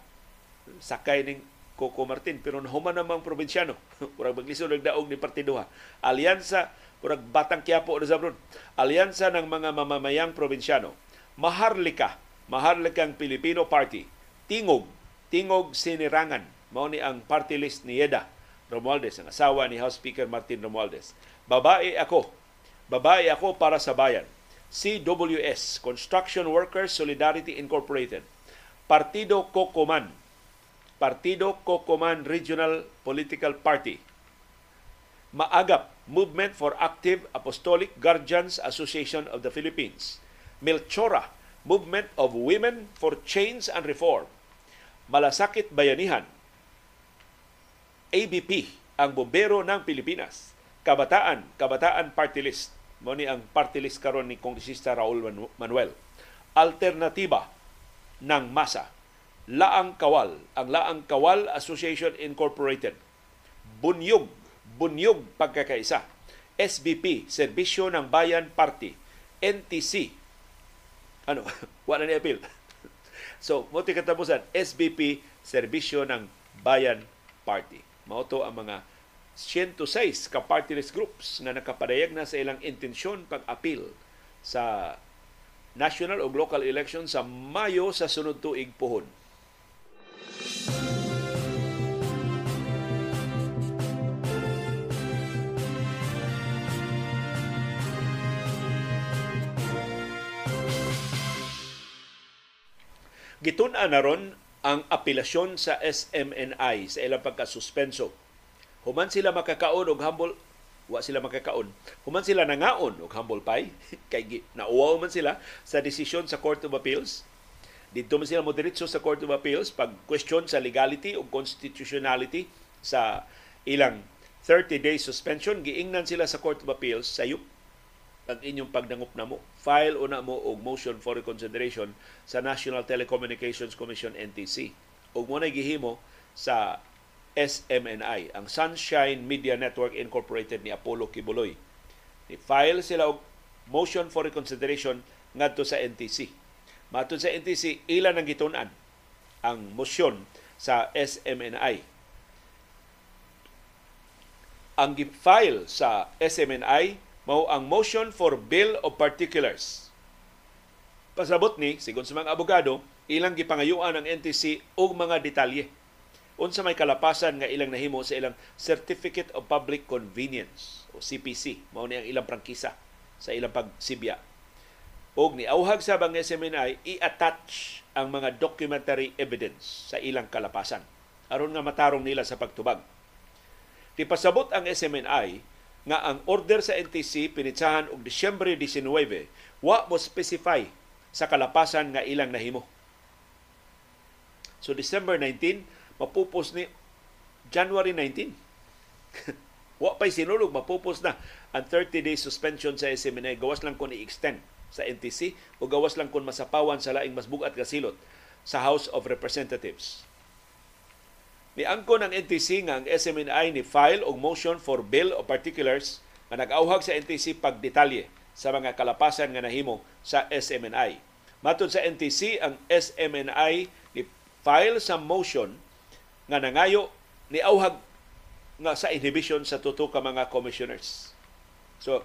Speaker 1: sakay ning Coco Martin, pero nahuman namang probinsyano. Murag maglisod nagdaog ni Partiduha. Alyansa, murag Batang Quiapo na Zabron. Alyansa ng mga mamamayang probinsyano. Maharlika, Maharlikang Pilipino Party. Tingog, Tingog Sinirangan. Mao ni ang party list ni Yeda Romualdez, ang asawa ni House Speaker Martin Romualdez. Babae ako, Babae ako para sa bayan. CWS, Construction Workers Solidarity Incorporated. Partido Kokoman, Partido Kokoman Regional Political Party. Maagap, Movement for Active Apostolic Guardians Association of the Philippines. Melchora, Movement of Women for Change and Reform. Malasakit Bayanihan, ABP, ang bombero ng Pilipinas. Kabataan, Kabataan Party List. Mo ang party list karon ni Kongresista Raul Manuel. Alternatiba ng masa. Laang Kawal, ang Laang Kawal Association Incorporated. Bunyog, Bunyog pagkakaisa. SBP, Serbisyo ng Bayan Party. NTC, ano, wala ni appeal. so, mo katapusan, SBP, Serbisyo ng Bayan Party. Mao ang mga 106 ka party groups na nakapadayag na sa ilang intensyon pag-apil sa national o local election sa Mayo sa sunod tuig puhon. Gitun-an na ron ang apelasyon sa SMNI sa ilang pagkasuspenso Human sila makakaon og humble wa sila makakaon. Human sila nangaon og humble pie kay nauwaw man sila sa desisyon sa Court of Appeals. Dito man sila mo sa Court of Appeals pag question sa legality o constitutionality sa ilang 30 days suspension giingnan sila sa Court of Appeals sayop ang inyong pagdangup na mo. File una mo og motion for reconsideration sa National Telecommunications Commission NTC. Ug mo gihimo sa SMNI, ang Sunshine Media Network Incorporated ni Apollo Kibuloy. Ni-file sila og motion for reconsideration ngadto sa NTC. Matun sa NTC, ilan ang gitunan ang motion sa SMNI. Ang gi-file sa SMNI mao ang motion for bill of particulars. Pasabot ni, sigon sa mga abogado, ilang gipangayuan ang NTC og mga detalye. Unsa may kalapasan nga ilang nahimo sa ilang Certificate of Public Convenience o CPC mao ni ang ilang prangkisa sa ilang pagsibya. Og ni auhag sa bang SMNI i-attach ang mga documentary evidence sa ilang kalapasan. Aron nga matarong nila sa pagtubag. Tipasabot ang SMNI nga ang order sa NTC pinitsahan og Disyembre 19 wa mo specify sa kalapasan nga ilang nahimo. So December 19 mapupos ni January 19. Wa pa'y sinulog, mapupos na ang 30-day suspension sa SMNA. Gawas lang kung i-extend sa NTC o gawas lang kung masapawan sa laing mas bugat kasilot sa House of Representatives. Ni angko ng NTC nga ang SMNI ni file og motion for bill of particulars nga nag-auhag sa NTC pagdetalye sa mga kalapasan nga nahimo sa SMNI. Matod sa NTC, ang SMNI ni file sa motion nga nangayo ni auhag nga sa inhibition sa tuto ka mga commissioners. So,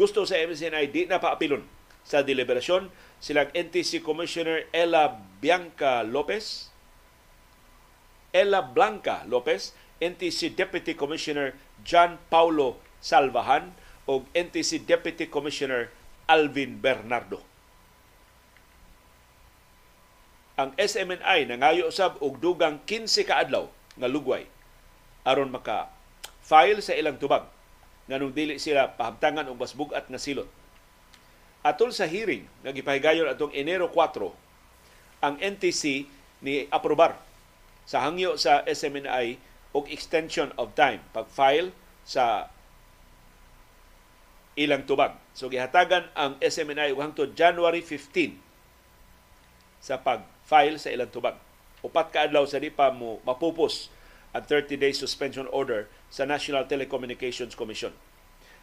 Speaker 1: gusto sa MSNI di na paapilon sa deliberasyon silang NTC Commissioner Ella Bianca Lopez, Ella Blanca Lopez, NTC Deputy Commissioner John Paulo Salvahan o NTC Deputy Commissioner Alvin Bernardo. Ang SMNI nangayo usab og dugang 15 ka adlaw nga lugway aron maka file sa ilang tubag nganong dili sila pahabtangan og basbugat nga silot. Atol sa hearing nga gipahigayon atong Enero 4, ang NTC ni aprobar sa hangyo sa SMNI og extension of time pag-file sa ilang tubag. So gihatagan ang SMNI hangtod January 15 sa pag-file sa ilang tubag. Upat ka adlaw sa di pa mo mapupos ang 30-day suspension order sa National Telecommunications Commission.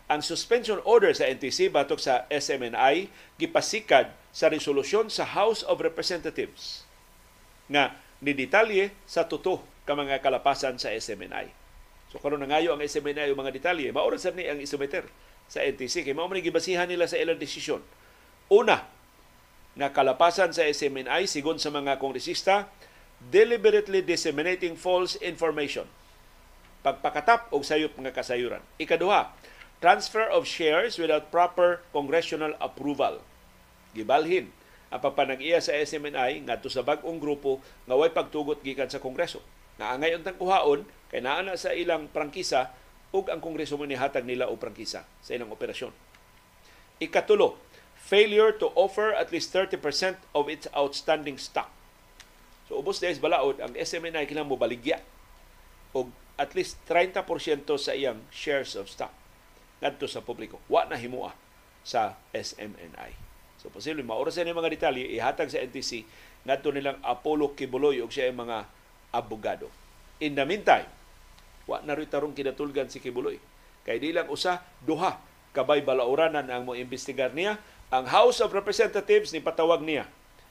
Speaker 1: Ang suspension order sa NTC batok sa SMNI gipasikad sa resolusyon sa House of Representatives nga ni detalye sa tuto ka mga kalapasan sa SMNI. So karon nangayo ang SMNI yung mga detalye, maoras ni ang isumiter sa NTC. Kaya mao man gibasihan nila sa ilang desisyon. Una, nga kalapasan sa SMNI sigon sa mga kongresista deliberately disseminating false information. Pagpakatap og sayop nga kasayuran. Ikaduha, transfer of shares without proper congressional approval. Gibalhin ang pagpanag-iya sa SMNI ngadto sa bag-ong grupo nga way pagtugot gikan sa Kongreso. Nga angay untang kuhaon kay naa na sa ilang prangkisa ug ang Kongreso mo nihatag nila og prangkisa sa ilang operasyon. Ikatulo, failure to offer at least 30% of its outstanding stock. So ubos dahil balaod, ang SMNI kinahanglan mo baligya og at least 30% sa iyang shares of stock ngadto sa publiko. Wa na himua sa SMNI. So posible maoras ni mga detalye ihatag sa NTC ngadto nilang Apollo Kibuloy og siya mga abogado. In the meantime, Wa na rin tarong kinatulgan si Kibuloy. Kay di lang usa, duha, kabay balauranan ang mo imbestigar niya. Ang House of Representatives ni patawag niya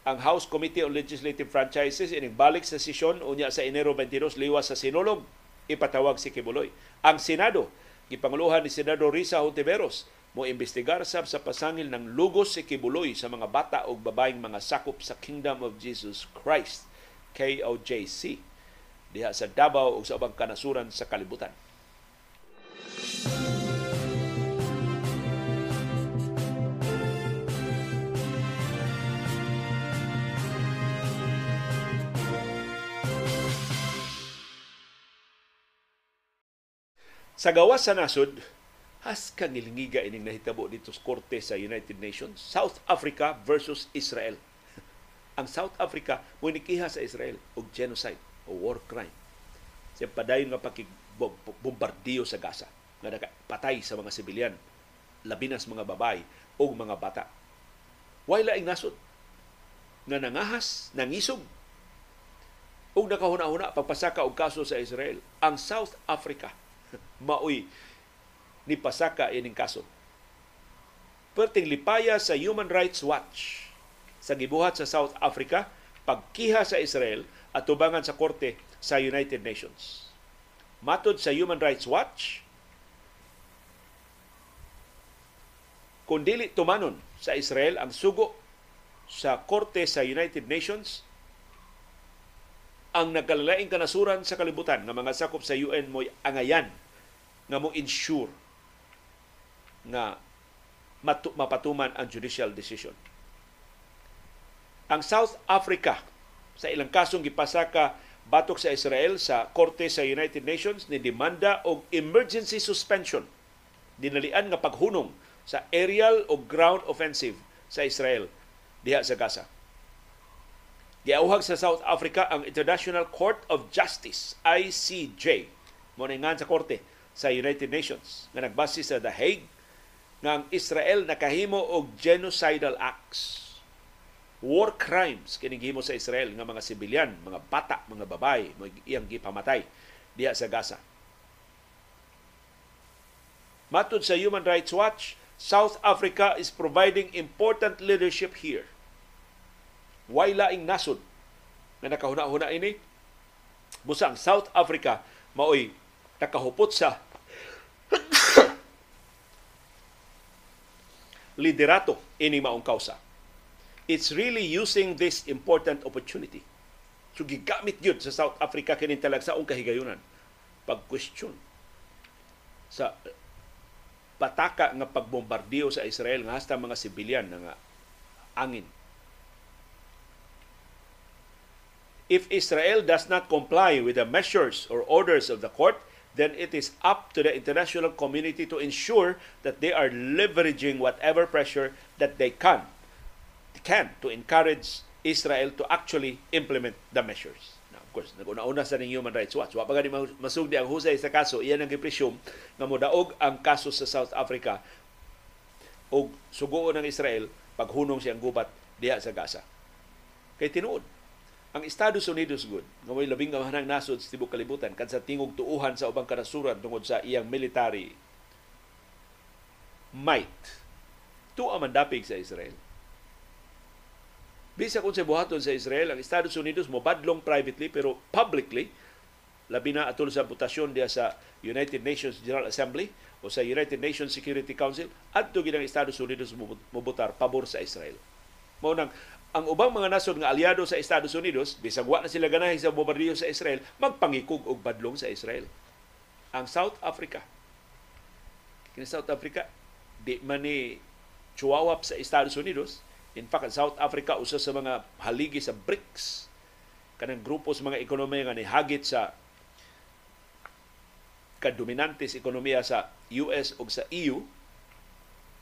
Speaker 1: ang House Committee on Legislative Franchises ining balik sa sesyon unya sa Enero 22 liwas sa sinulog ipatawag si Kibuloy. Ang Senado gipanguluhan ni Senador Risa Hontiveros mo imbestigar sab sa pasangil ng lugos si Kibuloy sa mga bata o babaeng mga sakop sa Kingdom of Jesus Christ KOJC diha sa Davao ug sa ubang kanasuran sa kalibutan. Sa gawas sa nasod, has kangilngiga ining nahitabo dito sa korte sa United Nations, South Africa versus Israel. Ang South Africa mo nikiha sa Israel og genocide o war crime. Siya padayon nga pakibombardiyo sa Gaza nga patay sa mga sibilyan, labi na sa mga babay o mga bata. Way laing nasod nga nangahas, nangisog ug nakahuna-huna pagpasaka og kaso sa Israel ang South Africa maoy ni pasaka ining kaso perting lipaya sa Human Rights Watch sa gibuhat sa South Africa pagkiha sa Israel at tubangan sa korte sa United Nations. Matod sa Human Rights Watch, kung tumanon sa Israel ang sugo sa korte sa United Nations, ang nagkalalaing kanasuran sa kalibutan ng mga sakop sa UN mo'y angayan nga mo ensure na mapatuman ang judicial decision. Ang South Africa sa ilang kasong gipasaka batok sa Israel sa korte sa United Nations ni demanda og emergency suspension dinalian nga paghunong sa aerial o ground offensive sa Israel diha sa Gaza. Giauhag sa South Africa ang International Court of Justice ICJ mo sa korte sa United Nations nga nagbase sa The Hague nga Israel nakahimo og genocidal acts war crimes kini gihimo sa Israel nga mga sibilyan, mga bata, mga babay, mga iyang gipamatay diha sa Gaza. Matod sa Human Rights Watch, South Africa is providing important leadership here. Way laing nasod na nakahuna-huna ini. Busang South Africa maoy nakahupot sa liderato ini maong kausa. It's really using this important opportunity. So gigamit yun sa South Africa kining talagsaong kahigayunan pag-question sa pataka nga pagbombardiyo sa Israel nga hasta mga sibilyan nga angin. If Israel does not comply with the measures or orders of the court, then it is up to the international community to ensure that they are leveraging whatever pressure that they can can to encourage Israel to actually implement the measures. Now, of course, naguna-una sa ning Human Rights Watch. Wa pa gani masugdi ang husay sa kaso, iyan ang gipresume nga modaog ang kaso sa South Africa og suguon ng Israel paghunong siyang gubat diha sa Gaza. Kay tinuod, ang Estados Unidos good nga may labing kamahanang nasod sa tibok kalibutan kan sa tingog tuuhan sa ubang kanasuran tungod sa iyang military might to amandapig sa Israel. Bisa kung sa buhaton sa Israel, ang Estados Unidos mo badlong privately pero publicly labi na atol sa butasyon diya sa United Nations General Assembly o sa United Nations Security Council adto gid ang Estados Unidos mubutar pabor sa Israel. Mao nang ang ubang mga nasod nga aliado sa Estados Unidos, bisag wa na sila ganahin sa bombardiyo sa Israel, magpangikog og badlong sa Israel. Ang South Africa. Kini South Africa, di man ni chuwawap sa Estados Unidos. In fact, South Africa usa sa mga haligi sa BRICS. Kanang grupo sa mga ekonomiya nga nihagit sa kadominantes ekonomiya sa US o sa EU,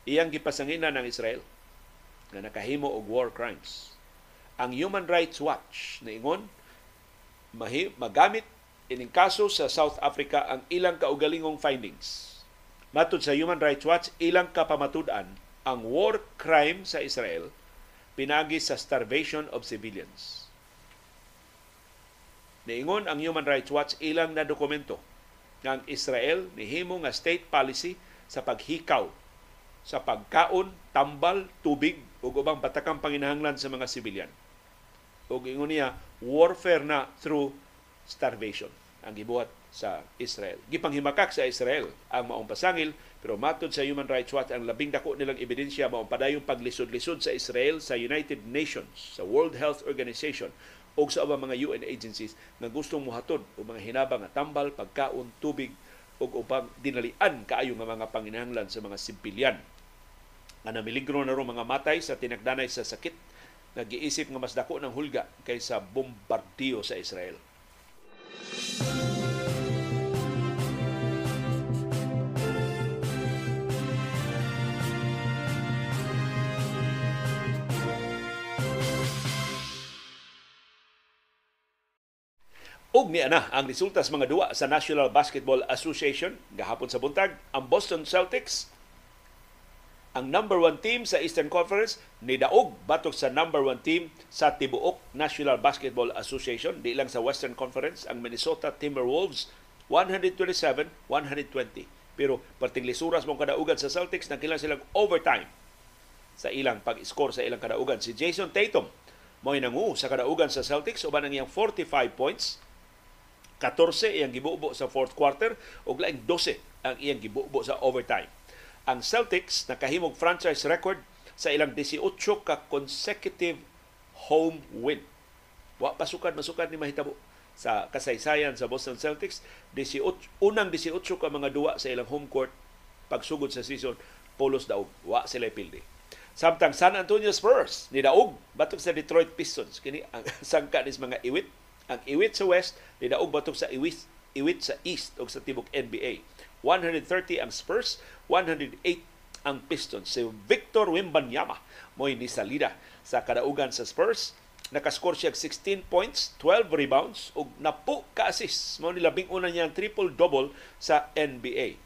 Speaker 1: iyang gipasanginan ng Israel nga nakahimo og war crimes. Ang Human Rights Watch niingon magamit ining kaso sa South Africa ang ilang kaugalingong findings. Matod sa Human Rights Watch, ilang kapamatud-an ang war crime sa Israel pinagi sa starvation of civilians. Niingon ang Human Rights Watch ilang na dokumento ang Israel nihimo nga state policy sa paghikaw sa pagkaon, tambal, tubig ug ubang batakang panginahanglan sa mga sibilyan. Ug ingon niya warfare na through starvation ang gibuhat sa Israel. Gipanghimakak sa Israel ang maong pasangil pero matod sa Human Rights Watch ang labing dako nilang ebidensya mao padayong paglisod-lisod sa Israel sa United Nations, sa World Health Organization o sa ubang mga UN agencies nga gustong muhatod o mga hinabang nga tambal, pagkaon, tubig o upang dinalian kaayo nga mga panginahanglan sa mga simbilyan nga namiligro na ro mga matay sa tinagdanay sa sakit nag-iisip nga mas dako ng hulga kaysa bombardiyo sa Israel. Og niya na ang resulta sa mga duwa sa National Basketball Association gahapon sa buntag ang Boston Celtics ang number one team sa Eastern Conference ni Daog batok sa number one team sa tibuok National Basketball Association di lang sa Western Conference ang Minnesota Timberwolves 127-120 pero perting lisuras mong kadaugan sa Celtics nagkilang silang overtime sa ilang pag-score sa ilang kadaugan. Si Jason Tatum mo nangu sa kadaugan sa Celtics uban ang iyang 45 points 14 iyang gibubo sa fourth quarter ug laing 12 ang iyang gibubo sa overtime ang Celtics nakahimog franchise record sa ilang 18 ka consecutive home win. Wa pasukad masukad ni mahitabo sa kasaysayan sa Boston Celtics 18 unang 18 ka mga duwa sa ilang home court pagsugod sa season polos daog wa sila pildi. Samtang San Antonio Spurs ni daog batok sa Detroit Pistons kini ang sangka nis mga iwit ang iwit sa West ni daog batok sa iwit iwit sa East o sa tibok NBA. 130 ang Spurs, 108 ang Pistons. Si Victor Wimbanyama mo ni salida sa kadaugan sa Spurs. Nakascore siya 16 points, 12 rebounds ug napu ka assist. Mo ni labing una niyang triple-double sa NBA.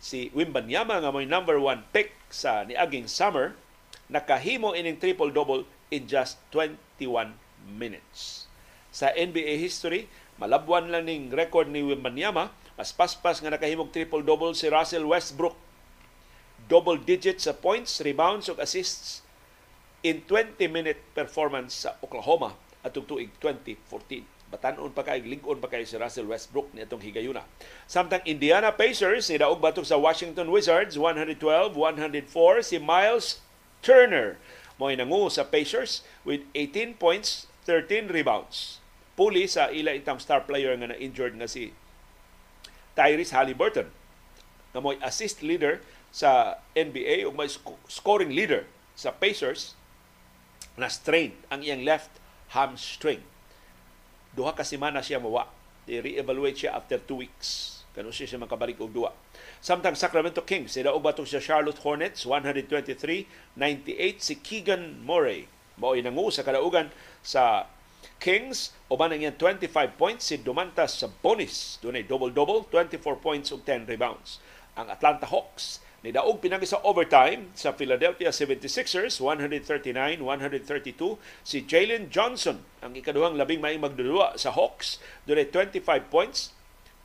Speaker 1: Si Wimbanyama nga may number one pick sa niaging summer, nakahimo ining triple-double in just 21 minutes. Sa NBA history, malabwan lang ning record ni Wimbanyama As paspas nga nakahimog triple-double si Russell Westbrook. Double digit sa points, rebounds ug assists in 20-minute performance sa Oklahoma atong tuig 2014. Batanon pa kay ligon pa kay si Russell Westbrook ni atong higayuna. Samtang Indiana Pacers ni daog batok sa Washington Wizards 112-104 si Miles Turner mo nangu sa Pacers with 18 points, 13 rebounds. Puli sa ila itang star player nga na-injured nga si Tyrese Halliburton na mo'y assist leader sa NBA ug may scoring leader sa Pacers na strained ang iyang left hamstring duha ka semana siya mawa. I-re-evaluate siya after two weeks. Kano siya siya makabalik og duwa. Samtang Sacramento Kings, sila og batok sa Charlotte Hornets, 123-98 si Keegan Murray. Mao nangu sa kadaugan sa Kings, uban ang 25 points si Domantas sa bonus. Dunay double-double, 24 points ug 10 rebounds. Ang Atlanta Hawks, Nidaog pinagi sa overtime sa Philadelphia 76ers 139-132 si Jalen Johnson ang ikaduhang labing may magdudua sa Hawks dunay 25 points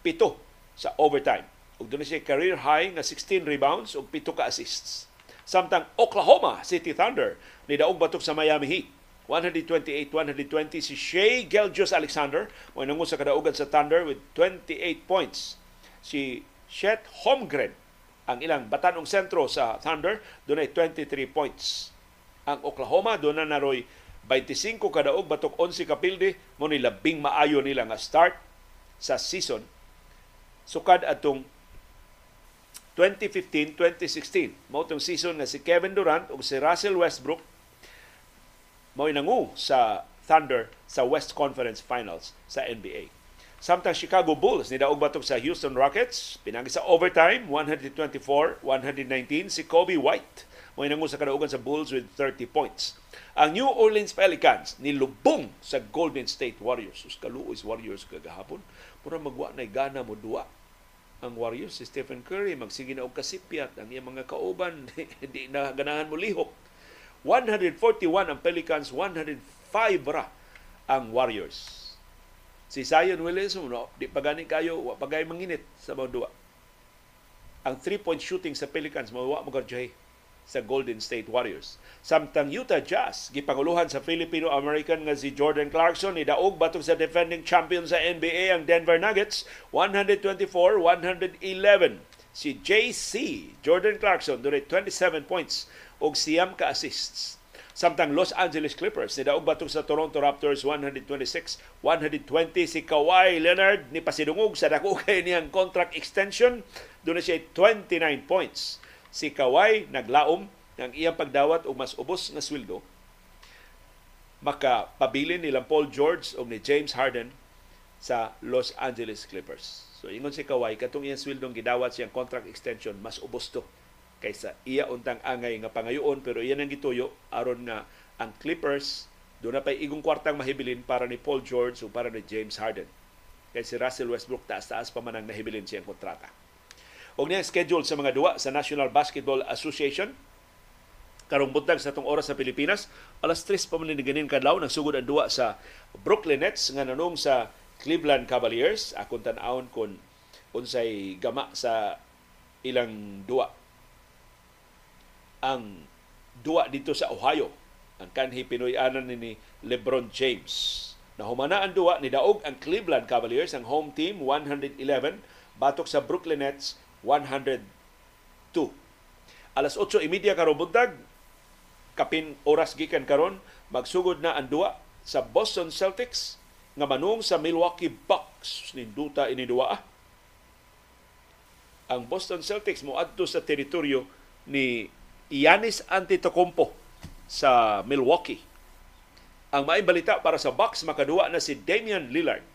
Speaker 1: pito sa overtime ug dunay siya career high nga 16 rebounds ug pito ka assists samtang Oklahoma City Thunder nidaog batok sa Miami Heat 128-120 si Shea Gelgius Alexander mo nangu sa kadaugan sa Thunder with 28 points si Chet Holmgren ang ilang batanong sentro sa Thunder, doon ay 23 points. Ang Oklahoma, doon na naroy 25 kadaog, batok 11 kapilde, mo ni labing maayo nila nga start sa season. Sukad atong 2015-2016. Mao tong season nga si Kevin Durant ug si Russell Westbrook mao nangu sa Thunder sa West Conference Finals sa NBA. Samtang Chicago Bulls ni daog batok sa Houston Rockets, pinagi sa overtime 124-119 si Kobe White. Mo nangu sa kadaugan sa Bulls with 30 points. Ang New Orleans Pelicans nilubong sa Golden State Warriors. Sus kaluoy Warriors kagahapon. Pura magwa na gana mo duwa ang Warriors si Stephen Curry magsige na og kasipyat ang iyang mga kauban di na ganahan mo lihok 141 ang Pelicans 105 ra ang Warriors Si Zion Williamson, no, di pa kayo, wa pa gay manginit sa mga duwa. Ang three-point shooting sa Pelicans, mawa mo sa Golden State Warriors. Samtang Utah Jazz, gipanguluhan sa Filipino-American nga si Jordan Clarkson, idaog batok sa defending champion sa NBA ang Denver Nuggets, 124-111. Si JC, Jordan Clarkson, doon 27 points og siyam ka assists Samtang Los Angeles Clippers ni daog batok sa Toronto Raptors 126-120 si Kawhi Leonard ni pasidungog sa dako kay niyang contract extension doon siya 29 points. Si Kawhi naglaom ng iyang pagdawat og mas ubos nga sweldo makapabilin nilang Paul George o ni James Harden sa Los Angeles Clippers. So ingon si Kawhi katong iyang sweldong gidawat siyang contract extension mas ubos to kaysa iya untang angay nga pangayoon pero iyan ang gituyo aron nga ang Clippers doon na pa'y igong kwartang mahibilin para ni Paul George o para ni James Harden. Kaya si Russell Westbrook taas-taas pa man ang nahibilin siyang kontrata. Og niya schedule sa mga duwa sa National Basketball Association karong buntag sa tong oras sa Pilipinas alas 3 pa man ni ganin kadlaw nagsugod ang duwa sa Brooklyn Nets nga nanong sa Cleveland Cavaliers akon tan-awon kon unsay gama sa ilang duwa ang duwa dito sa Ohio ang kanhi Pinoy-anan ni LeBron James. Nahumana ang duwa ni daog ang Cleveland Cavaliers ang home team 111 batok sa Brooklyn Nets 102. Alas 8:30 karon buntag kapin oras gikan karon magsugod na ang duwa sa Boston Celtics nga manung sa Milwaukee Bucks ninduta ini duwa. Ang Boston Celtics mo adto sa teritoryo ni Yanis Antetokounmpo sa Milwaukee. Ang may balita para sa Bucks makaduwa na si Damian Lillard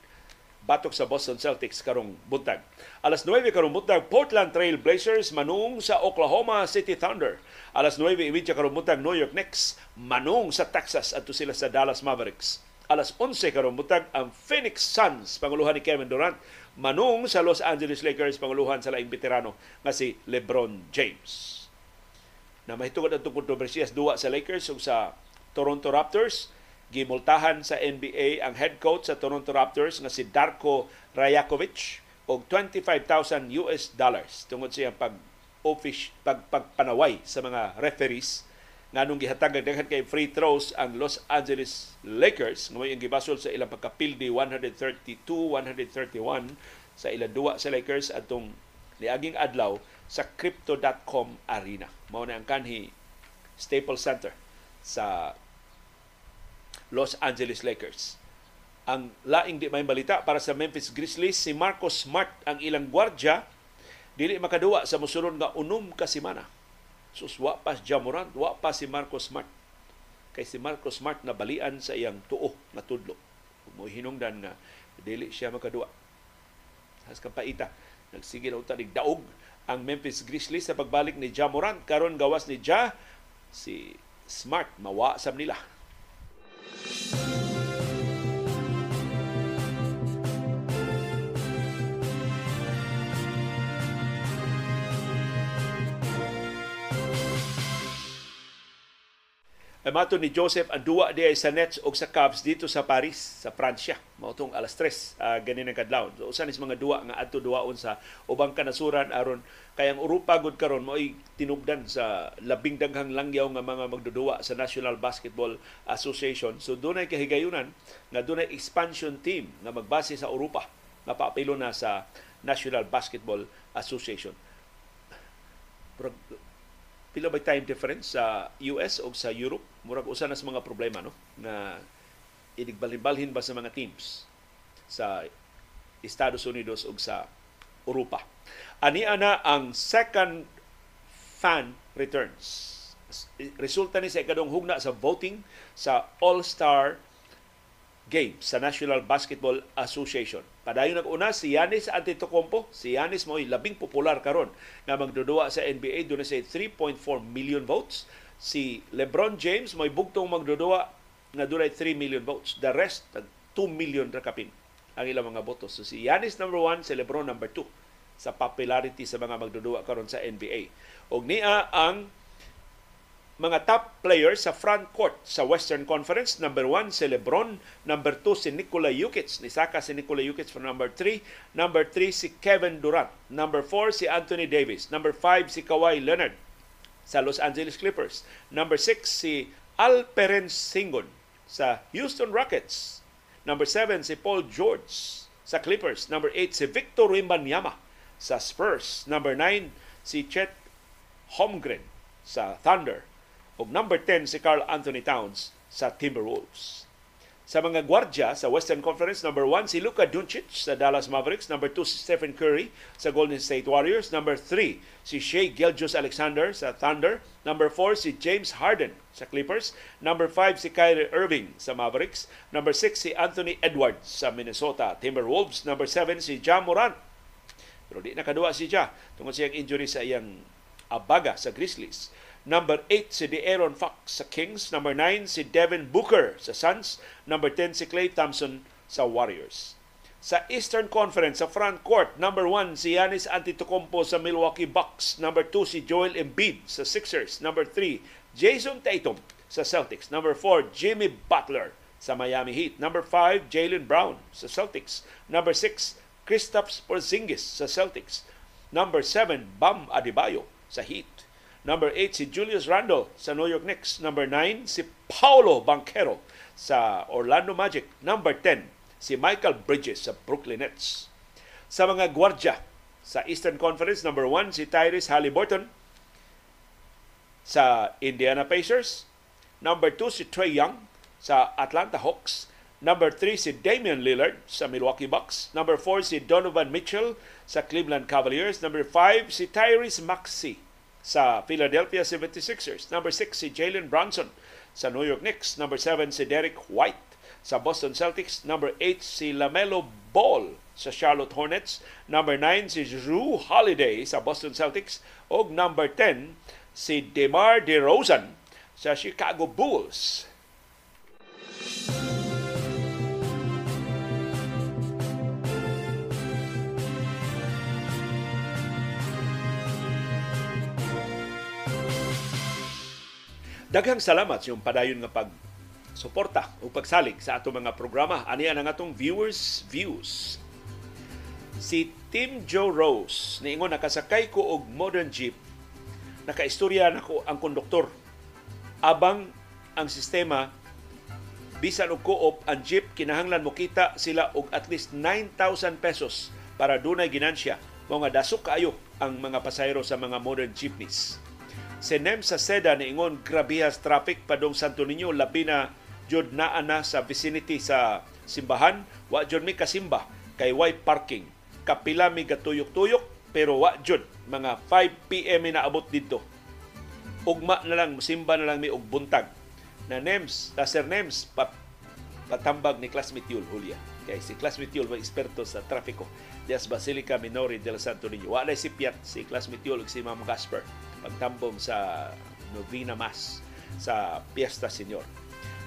Speaker 1: batok sa Boston Celtics karong buntag. Alas 9 karong buntag, Portland Trail Blazers manung sa Oklahoma City Thunder. Alas 9.30 karong buntag, New York Knicks manung sa Texas at sila sa Dallas Mavericks. Alas 11 karong buntag, ang Phoenix Suns, panguluhan ni Kevin Durant, manung sa Los Angeles Lakers, panguluhan sa laing veterano nga si LeBron James na mahitungod ang kontrobersiya duwa sa Lakers ug sa Toronto Raptors. Gimultahan sa NBA ang head coach sa Toronto Raptors nga si Darko Rajakovic og 25,000 US dollars tungod sa iyang pag office pag pagpanaway sa mga referees nganong gihatag daghan kay free throws ang Los Angeles Lakers nga may gibasol sa ilang pagkapildi 132-131 sa ilang duwa sa Lakers atong niaging adlaw sa crypto.com arena mao na ang kanhi Staples Center sa Los Angeles Lakers ang laing di may balita para sa Memphis Grizzlies si Marcus Smart ang ilang gwardya dili makaduwa sa mosunod nga unom ka semana Sus, wa pa si Jamorant, wa pa si Marcos Smart. Kay si Marcos Smart na balian sa iyang tuo na tudlo. Mo hinungdan nga dili siya makadua. Has kapaita, nagsige na utanig daog ang Memphis Grizzlies sa pagbalik ni Jamorant karon gawas ni Ja si Smart mawa sa nila. Ay mato ni Joseph ang duwa di sa Nets o sa Cavs dito sa Paris, sa Pransya. Mao tong alas 3 uh, ah, ganin ang kadlawon. So usa mga duwa nga adto duwaon sa ubang kanasuran aron kayang Europa gud karon mo tinubdan sa labing daghang langyaw nga mga magduduwa sa National Basketball Association. So dunay kahigayunan nga dunay expansion team nga magbase sa Europa nga paapilo na sa National Basketball Association. Pila ba time difference sa US o sa Europe? Murag usa na sa mga problema no na inigbalhin ba sa mga teams sa Estados Unidos o sa Europa. Ani ana ang second fan returns. Resulta ni sa ikadong hugna sa voting sa All-Star Games sa National Basketball Association. Padayon nag-una si Yanis Antetokounmpo. Si Yanis mo labing popular karon nga magdudua sa NBA dunay sa 3.4 million votes. Si LeBron James may bugtong magdudua nga dunay 3 million votes. The rest 2 million ra kapin ang ilang mga botos. So si Yanis number 1, si LeBron number 2 sa popularity sa mga magdudua karon sa NBA. Og niya ang mga top players sa front court sa Western Conference. Number one, si Lebron. Number two, si Nikola Jokic. Nisaka si Nikola Jokic for number three. Number three, si Kevin Durant. Number four, si Anthony Davis. Number five, si Kawhi Leonard sa Los Angeles Clippers. Number six, si Alperen Singon sa Houston Rockets. Number seven, si Paul George sa Clippers. Number eight, si Victor Wembanyama sa Spurs. Number nine, si Chet Holmgren sa Thunder ug number 10 si Carl Anthony Towns sa Timberwolves. Sa mga gwardya sa Western Conference, number 1 si Luka Doncic sa Dallas Mavericks, number 2 si Stephen Curry sa Golden State Warriors, number 3 si Shea Gilgeous Alexander sa Thunder, number 4 si James Harden sa Clippers, number 5 si Kyrie Irving sa Mavericks, number 6 si Anthony Edwards sa Minnesota Timberwolves, number 7 si Ja Morant. Pero di nakaduwa si Ja tungkol sa injury sa iyang abaga sa Grizzlies. Number 8 si De'Aaron Fox sa Kings. Number 9 si Devin Booker sa Suns. Number 10 si Klay Thompson sa Warriors. Sa Eastern Conference, sa front court, number 1 si Giannis Antetokounmpo sa Milwaukee Bucks. Number 2 si Joel Embiid sa Sixers. Number 3, Jason Tatum sa Celtics. Number 4, Jimmy Butler sa Miami Heat. Number 5, Jalen Brown sa Celtics. Number 6, Kristaps Porzingis sa Celtics. Number 7, Bam Adebayo sa Heat. Number 8 si Julius Randle sa New York Knicks. Number 9 si Paulo Banquero sa Orlando Magic. Number 10 si Michael Bridges sa Brooklyn Nets. Sa mga gwardya sa Eastern Conference, number 1 si Tyrese Halliburton sa Indiana Pacers. Number 2 si Trey Young sa Atlanta Hawks. Number 3 si Damian Lillard sa Milwaukee Bucks. Number 4 si Donovan Mitchell sa Cleveland Cavaliers. Number 5 si Tyrese Maxey sa Philadelphia 76ers. Number 6 si Jalen Brunson sa New York Knicks. Number 7 si Derek White sa Boston Celtics. Number 8 si LaMelo Ball sa Charlotte Hornets. Number 9 si Drew Holiday sa Boston Celtics. O number 10 si DeMar DeRozan sa Chicago Bulls. Daghang salamat sa iyong padayon nga pag suporta o pagsalig sa ato mga programa. Ani ang atong viewers views. Si Tim Joe Rose, niingon nakasakay ko og modern jeep, nakaistorya na ko ang konduktor. Abang ang sistema bisan og co-op ang jeep kinahanglan mo kita sila og at least 9,000 pesos para dunay ginansya mao nga dasok kaayo ang mga pasahero sa mga modern jeepneys. Si Nem sa Seda niingon grabihas traffic padong Santo Niño labi na jud naa na sa vicinity sa simbahan. Wa jud mi kasimba kay way parking. Kapila mi gatuyok-tuyok pero wa jud. Mga 5 PM na abot dito ugma na lang simba na lang mi og buntag. Na NEMS, na Sir NEMS, pat, patambag ni classmate Yul Julia. Kay si classmate Yul may eksperto sa trafiko dias Basilica Minori del Santo Niño. Wala si Piat, si classmate Yul si Ma'am Casper pagtambong sa Novena Mass sa Piesta Senior.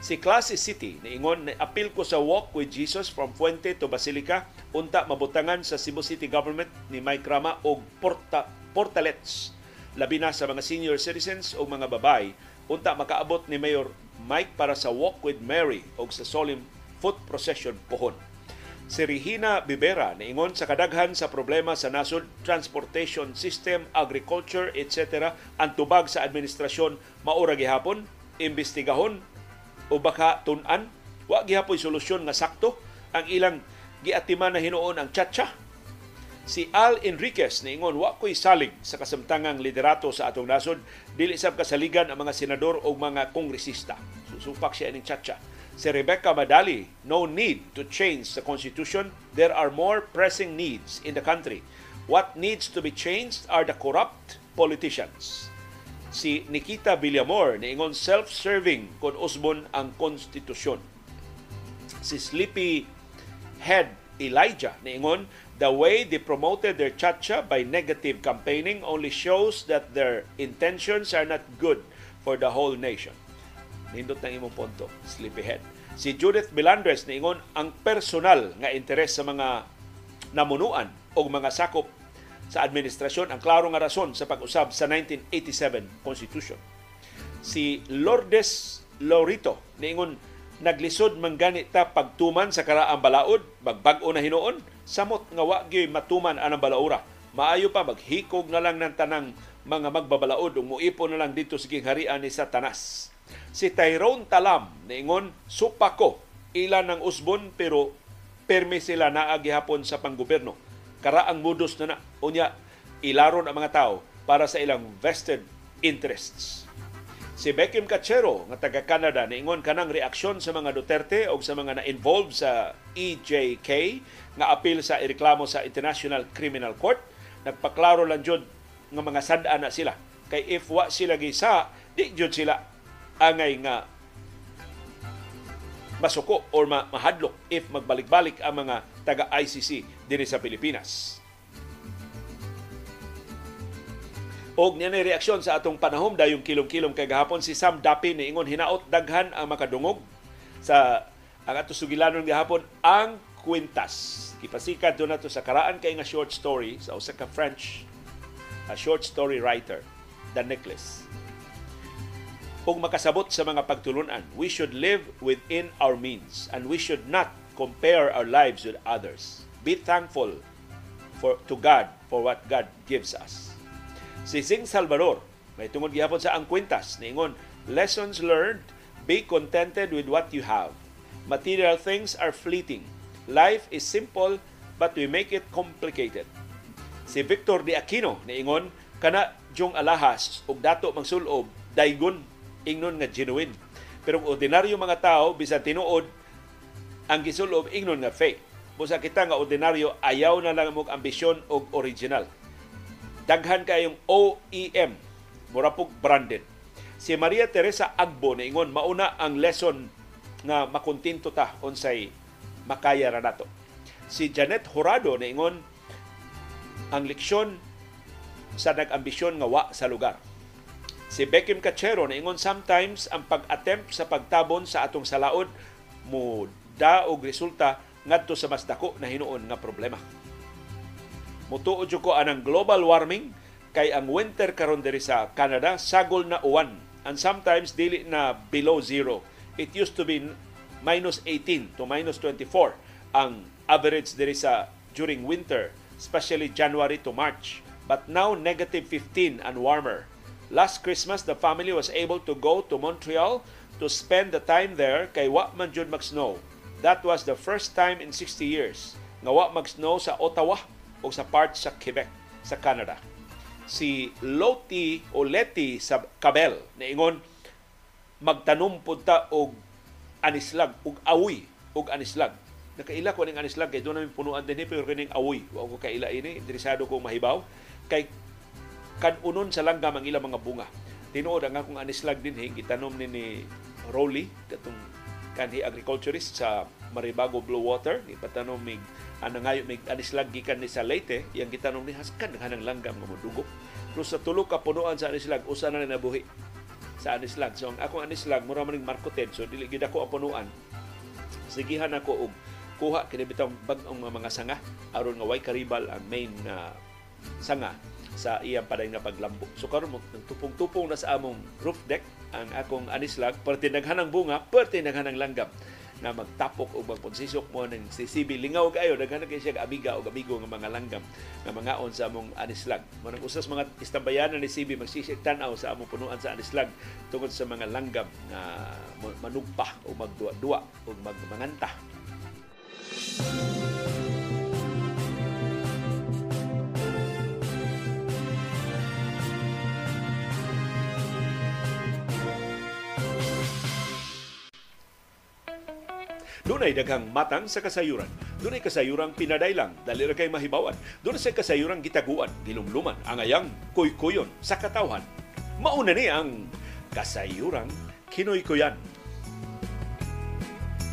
Speaker 1: Si Classy City, niingon, apil ko sa Walk with Jesus from Fuente to Basilica, unta mabutangan sa Cebu City Government ni Mike Rama og porta, portalets labi na sa mga senior citizens o mga babay unta makaabot ni Mayor Mike para sa Walk with Mary o sa solemn foot procession pohon. Si Regina Bibera niingon sa kadaghan sa problema sa nasod transportation system, agriculture, etc. ang tubag sa administrasyon. Maura gihapon, imbestigahon o baka tun-an wa gihapon solusyon nga sakto. Ang ilang giatiman na hinuon ang chatcha si Al Enriquez niingon wa ko'y salig sa kasamtangang liderato sa atong nasod. Dili sab kasaligan ang mga senador o mga kongresista. Susupak siya ning chacha si Rebecca Madali no need to change the constitution. There are more pressing needs in the country. What needs to be changed are the corrupt politicians. Si Nikita Villamor niingon self-serving kon usbon ang konstitusyon. Si Sleepy Head Elijah niingon The way they promoted their chacha by negative campaigning only shows that their intentions are not good for the whole nation. Nindot ng imong punto, sleepyhead. Si Judith Milandres niingon ang personal nga interes sa mga namunuan o mga sakop sa administrasyon ang klaro nga rason sa pag-usab sa 1987 Constitution. Si Lourdes Laurito niingon naglisod man gani ta pagtuman sa karaang balaod, magbag-o na hinuon, samot nga wa gyud matuman anang balaura. Maayo pa maghikog na lang ng tanang mga magbabalaod ug muipon na lang dito sa harian ni Satanas. Si Tyrone Talam niingon supa ko ilan ng usbon pero permi sila naa gihapon sa panggobyerno. Karaang modus na na unya ilaron ang mga tao para sa ilang vested interests. Si Beckham Cachero nga taga Canada niingon kanang reaksyon sa mga Duterte o sa mga na-involved sa EJK nga apil sa ireklamo sa International Criminal Court. Nagpaklaro lang jud nga mga sad na sila. Kay if wa sila gisa, di jud sila angay nga masuko or mahadlok if magbalik-balik ang mga taga ICC dinhi sa Pilipinas. Og niya reaksyon sa atong panahom dayong kilom-kilom kay gahapon si Sam Dapi ni ingon hinaot daghan ang makadungog sa ang ato sugilanon gahapon ang kwintas. Gipasikat do nato sa karaan kay nga short story sa usa ka French a short story writer, The Necklace. Kung makasabot sa mga pagtulunan, we should live within our means and we should not compare our lives with others. Be thankful for to God for what God gives us. Si Sing Salvador, may tungod gihapon sa ang kwintas, niingon, lessons learned, be contented with what you have. Material things are fleeting. Life is simple, but we make it complicated. Si Victor de Aquino, niingon, kana jong alahas ug dato magsulob daygon ingnon nga genuine. Pero ang ordinaryo mga tao bisan tinuod ang gisulob ingnon nga fake. Busa kita nga ordinaryo ayaw na lang mo ambisyon og original. Daghan kayong OEM mura pug branded. Si Maria Teresa Agbo na ingon mauna ang lesson nga makontinto ta unsay makaya ra nato. Si Janet Horado na ingon ang leksyon sa nag-ambisyon nga wa sa lugar si Beckham Cachero na ingon sometimes ang pag-attempt sa pagtabon sa atong salaod mo da og resulta ngadto sa mas dako na hinuon nga problema mutuod ko anang global warming kay ang winter karon diri sa Canada sagol na uwan and sometimes dili na below zero. It used to be minus 18 to minus 24 ang average diri sa during winter especially January to March. But now negative 15 and warmer. Last Christmas, the family was able to go to Montreal to spend the time there kay wa man jud mag-snow. That was the first time in 60 years nga wa mag-snow sa Ottawa o sa part sa Quebec sa Canada. Si Loti o Leti sa Cabel niingon magtanom punta og anislag og awi og anislag. Nakaila ko ning anislag kay doon namin punuan din pero kining awi. Wa ko kaila ini, interesado ko mahibaw kay kanunon sa langgam ang ilang mga bunga. Tinuod ang akong anislag din gitanom ni ni Rolly katong kanhi agriculturist sa Maribago Blue Water ni patanom mig ana ngayo mig anislag gikan ni sa Leyte yang gitanom ni haskan hanang langgam nga modugo. Pero sa tulo ka punuan sa anislag usa na nabuhi sa anislag. So ang akong anislag mura man markoted so dili gid ako punuan. Sigihan ako og kuha kini bitong bag-ong mga sanga aron nga way karibal ang main na sanga sa iyang paday nga paglambo. So karon mo tupong-tupong na sa among roof deck ang akong anislag. Perti naghanang bunga, perti naghanang langgam na magtapok o magponsisok mo ng sisibi. Lingaw kayo daghan kay siya amiga o amigo nga mga langgam nga mga on sa among anislag. Manang usas mga istambayanan ni Sibi magsisik tan-aw sa among punuan sa anislag tungod sa mga langgam na manugpa o magduwa-duwa o magmanganta Dunay daghang matang sa kasayuran. Dunay kasayuran pinadaylang, dali ra kay mahibawan. Dunay sa kasayuran gitaguan, gilumluman, angayang kuykuyon sa katawhan. Mauna ni ang kasayuran kinoy-kuyan.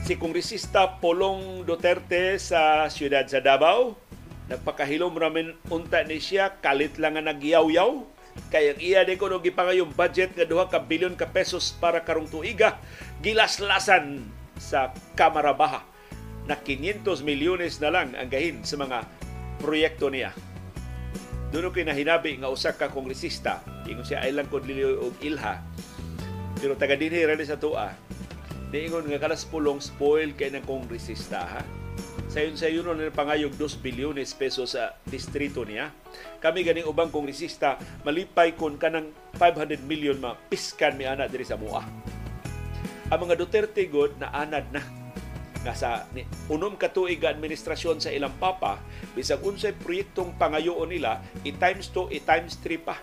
Speaker 1: Si Kongresista Polong Duterte sa siyudad sa Davao, nagpakahilom ramen unta ni siya, kalit lang nga nagyaw-yaw, kaya iya di ko no gipangayong budget nga duha ka bilyon ka pesos para karong tuiga gilaslasan sa Kamara Baha na 500 milyones na lang ang gahin sa mga proyekto niya. Doon ko nahinabi nga usa ka kongresista, ingon siya ay lang kod og ilha. Pero taga dinhi ra sa tua. Diingon nga kalas pulong spoil kay ng kongresista ha. Sayon sa yun na pangayog 2 bilyones pesos sa distrito niya. Kami ganing ubang kongresista malipay kon kanang 500 million mapiskan mi ana diri sa mua ang mga Duterte god na anad na. Nga sa unom ka tuig administrasyon sa ilang papa bisag unsay proyektong pangayoon nila i times 2 i times 3 pa.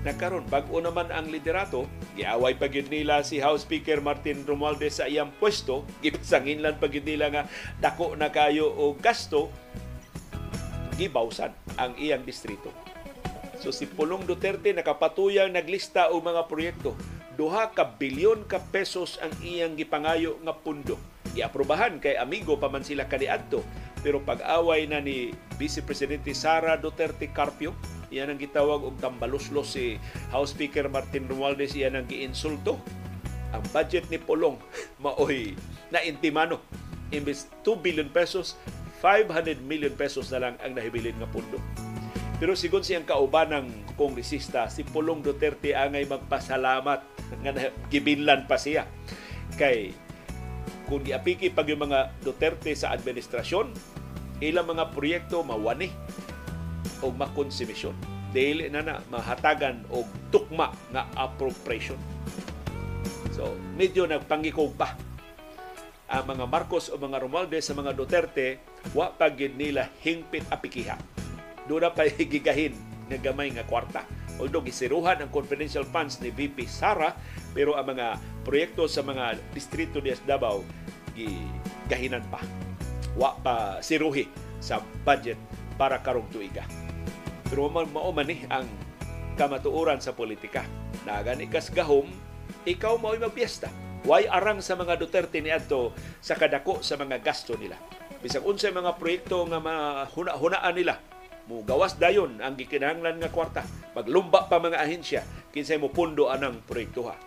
Speaker 1: Nagkaron bag-o naman ang liderato giaway pa gyud nila si House Speaker Martin Romualdez sa iyang pwesto gipasangin lang pa gyud nila nga dako na kayo o gasto gibawsan ang iyang distrito. So si Pulong Duterte nakapatuyang naglista og mga proyekto duha ka bilyon ka pesos ang iyang gipangayo nga pundo. Giaprobahan kay amigo pa man sila kaniadto. Pero pag-away na ni Vice Presidente Sara Duterte Carpio, iyan ang gitawag og tambaluslos si House Speaker Martin Romualdez, iyan ang giinsulto. Ang budget ni Polong maoy na intimano. Imbes 2 billion pesos, 500 million pesos na lang ang nahibilin nga pundo. Pero sigon siyang kauban ng kongresista, si Pulong Duterte angay magpasalamat nga gibinlan pa siya. Kay kung giapiki pag yung mga Duterte sa administrasyon, ilang mga proyekto mawani o makonsumisyon. Dili na na mahatagan o tukma nga appropriation. So, medyo nagpangikog pa ang mga Marcos o mga Romualdez sa mga Duterte, wa pa nila hingpit apikiha doon na pa gigahin nga gamay nga kwarta. Although gisiruhan ang confidential funds ni VP Sara, pero ang mga proyekto sa mga distrito ni Davao gigahinan pa. Wa pa siruhi sa budget para karong tuiga. Pero mao man ni ang kamatuoran sa politika. Nagan ikas gahom, ikaw mao'y magpiesta. Why arang sa mga Duterte ni adto sa kadako sa mga gasto nila. Bisag unsay mga proyekto nga mahuna-hunaan nila mo gawas dayon ang gikinahanglan nga kwarta. Maglumba pa mga ahensya. Kinsay mo pundo anang proyekto ha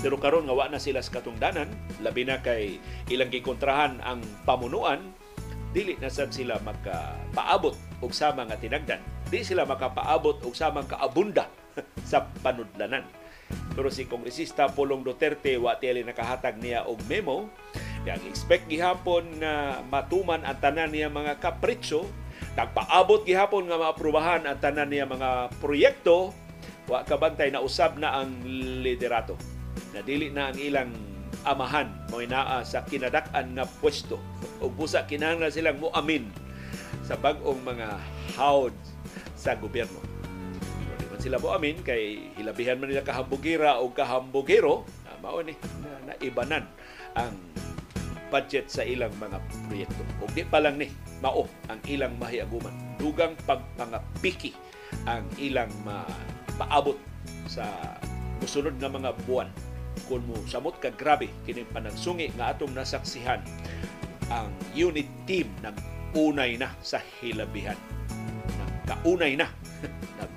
Speaker 1: pero karon nga wa na sila sa katungdanan labi na kay ilang gikontrahan ang pamunuan dili na sad sila makapaabot og sama nga tinagdan. Di sila makapaabot og samang kaabunda sa panudlanan. Pero si kongresista Polong Duterte wa tiyali nakahatag niya og memo. Yang expect gihapon na matuman ang tanan niya mga kapritso Nagpaabot gihapon nga maaprubahan ang tanan niya mga proyekto wa kabantay na usab na ang liderato. Nadili na ang ilang amahan mo naa sa kinadak-an nga pwesto ug busa kinahanglan silang muamin sa bag-ong mga hawd sa gobyerno. Sila muamin kay hilabihan man nila kahambugira o kahambugero, na mao ni na naibanan ang budget sa ilang mga proyekto. Ug di pa lang ni mao ang ilang mahiaguman. Dugang pagpangapiki ang ilang mapaabot sa musunod nga mga buwan kung mo samot ka grabe kini panagsungi nga atong nasaksihan ang unit team ng unay na sa hilabihan. Kaunay na.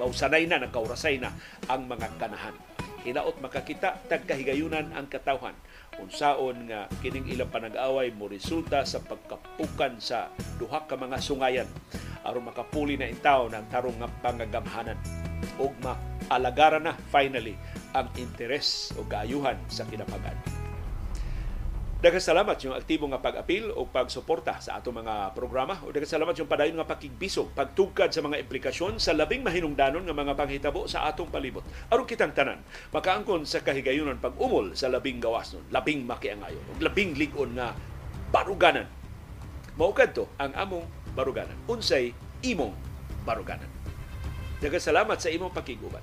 Speaker 1: Bausanay na, nagkaurasay na ang mga kanahan. Hinaot makakita, tagkahigayunan ang katawhan. Unsaon nga kining ilang panag-away mo resulta sa pagkapukan sa duha ka mga sungayan aron makapuli na intaw ng tarong nga pangagamhanan ug maalagaran na finally ang interes o kaayuhan sa kinapagan. Daghang salamat yung aktibo nga pag-apil o pagsuporta sa ato mga programa. O daghang salamat yung padayon nga pakigbisog, pagtugkad sa mga implikasyon sa labing mahinungdanon nga mga panghitabo sa atong palibot. Aron kitang tanan, makaangkon sa kahigayunan pag-umol sa labing gawas nun, labing makiangayon, labing ligon nga baruganan. Maukad to ang among baruganan. Unsay imong baruganan. Daghang salamat sa imong pakiguban.